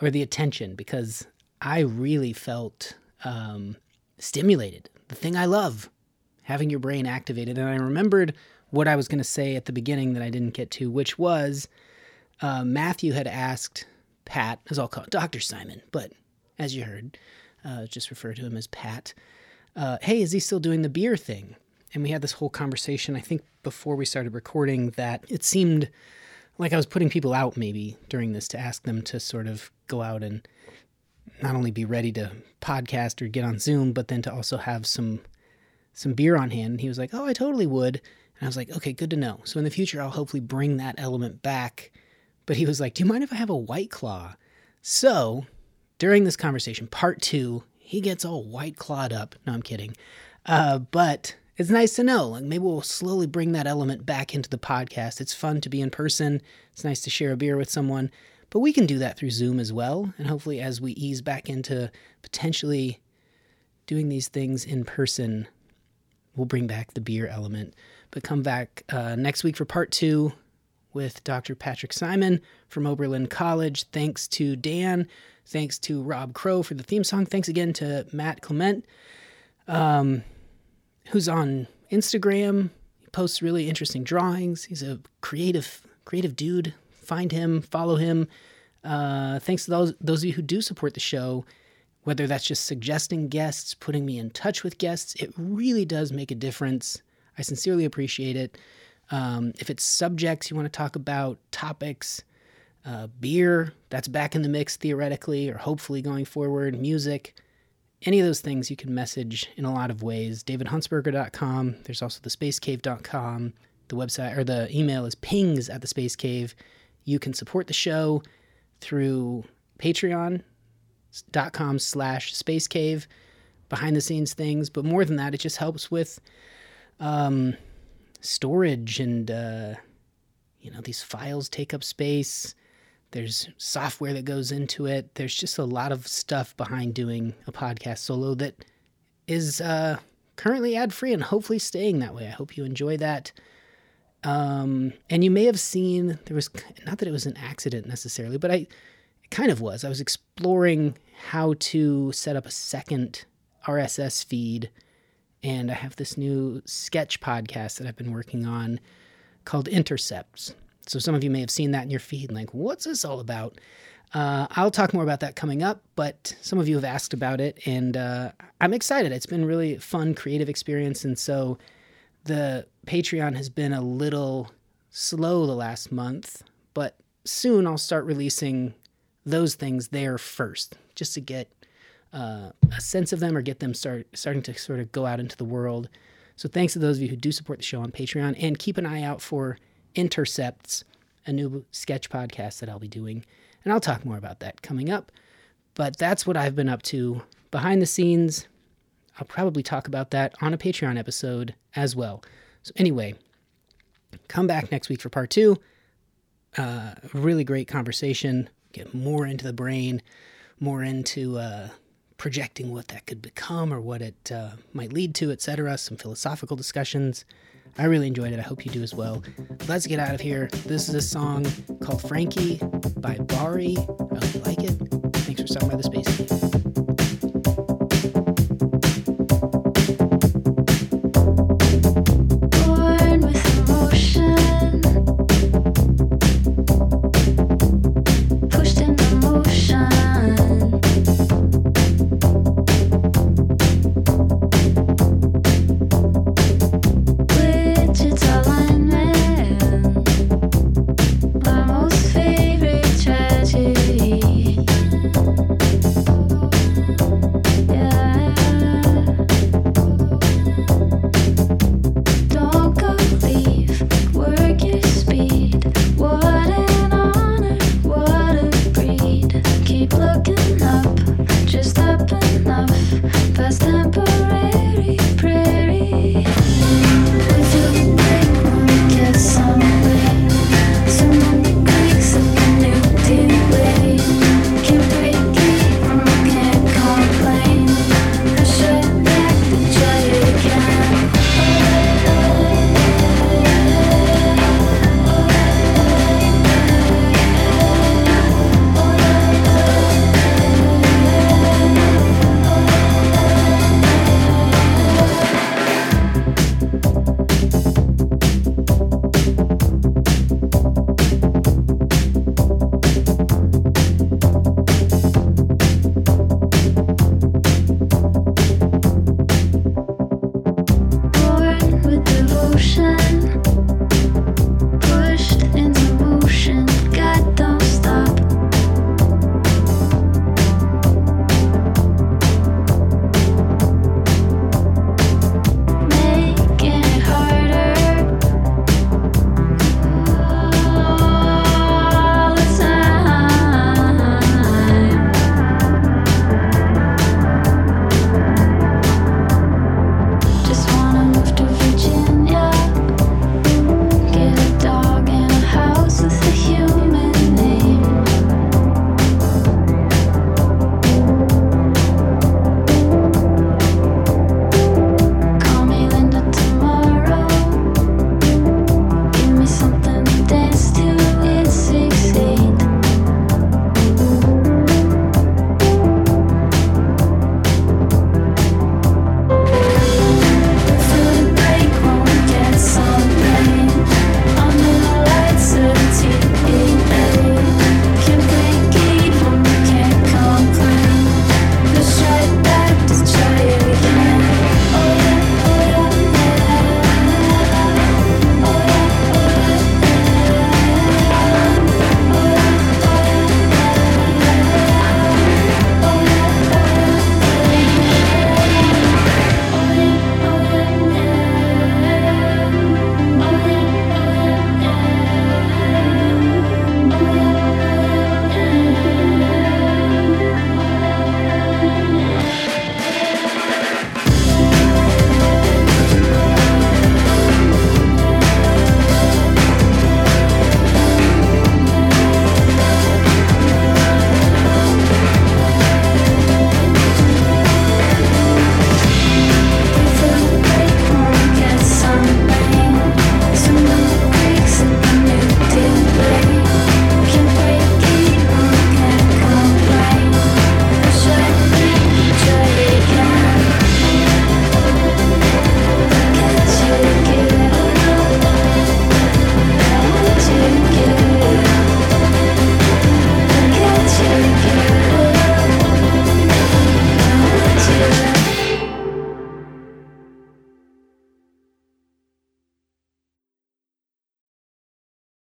or the attention because I really felt um, stimulated. The thing I love, having your brain activated. And I remembered what I was going to say at the beginning that I didn't get to, which was uh, Matthew had asked Pat, as I'll call it, Dr. Simen, but as you heard, uh, just refer to him as Pat. Uh, hey, is he still doing the beer thing? And we had this whole conversation, I think, before we started recording, that it seemed like I was putting people out maybe during this to ask them to sort of go out and not only be ready to podcast or get on Zoom, but then to also have some some beer on hand. And he was like, "Oh, I totally would." And I was like, "Okay, good to know." So in the future, I'll hopefully bring that element back. But he was like, "Do you mind if I have a white claw?" So during this conversation, part two, he gets all white clawed up. No, I'm kidding. Uh, but it's nice to know. Like maybe we'll slowly bring that element back into the podcast. It's fun to be in person. It's nice to share a beer with someone. But we can do that through Zoom as well. And hopefully, as we ease back into potentially doing these things in person, we'll bring back the beer element. But come back uh, next week for part two with Dr. Patrick Simen from Oberlin College. Thanks to Dan. Thanks to Rob Crow for the theme song. Thanks again to Matt Clement, um, who's on Instagram. He posts really interesting drawings. He's a creative, creative dude. Find him, follow him. Uh, thanks to those those of you who do support the show, whether that's just suggesting guests, putting me in touch with guests. It really does make a difference. I sincerely appreciate it. Um, if it's subjects you want to talk about, topics, uh, beer, that's back in the mix theoretically or hopefully going forward, music, any of those things you can message in a lot of ways. DavidHuntsberger.com. There's also thespacecave.com. The website or the email is pings at the space cave. You can support the show through patreon.com slash space cave behind the scenes things but more than that it just helps with um, storage and uh, you know these files take up space there's software that goes into it. There's just a lot of stuff behind doing a podcast solo that is uh, currently ad free and hopefully staying that way. I hope you enjoy that. Um, and you may have seen there was not that it was an accident necessarily but i it kind of was. I was exploring how to set up a second rss feed and I have this new sketch podcast that I've been working on called Intercepts. So some of you may have seen that in your feed, like, what's this all about? Uh, I'll talk more about that coming up, but some of you have asked about it, and uh, I'm excited. It's been really fun, creative experience, and so the Patreon has been a little slow the last month, but soon I'll start releasing those things there first, just to get uh, a sense of them or get them start starting to sort of go out into the world. So thanks to those of you who do support the show on Patreon, and keep an eye out for Intercepts, a new sketch podcast that I'll be doing, and I'll talk more about that coming up. But that's what I've been up to behind the scenes. I'll probably talk about that on a Patreon episode as well. So anyway, come back next week for part two. Uh, really great conversation. Get more into the brain, more into uh, projecting what that could become or what it uh, might lead to, etc. Some philosophical discussions. I really enjoyed it. I hope you do as well. Let's get out of here. This is a song called Frankie by Bari. I hope you like it. Thanks for stopping by the Space.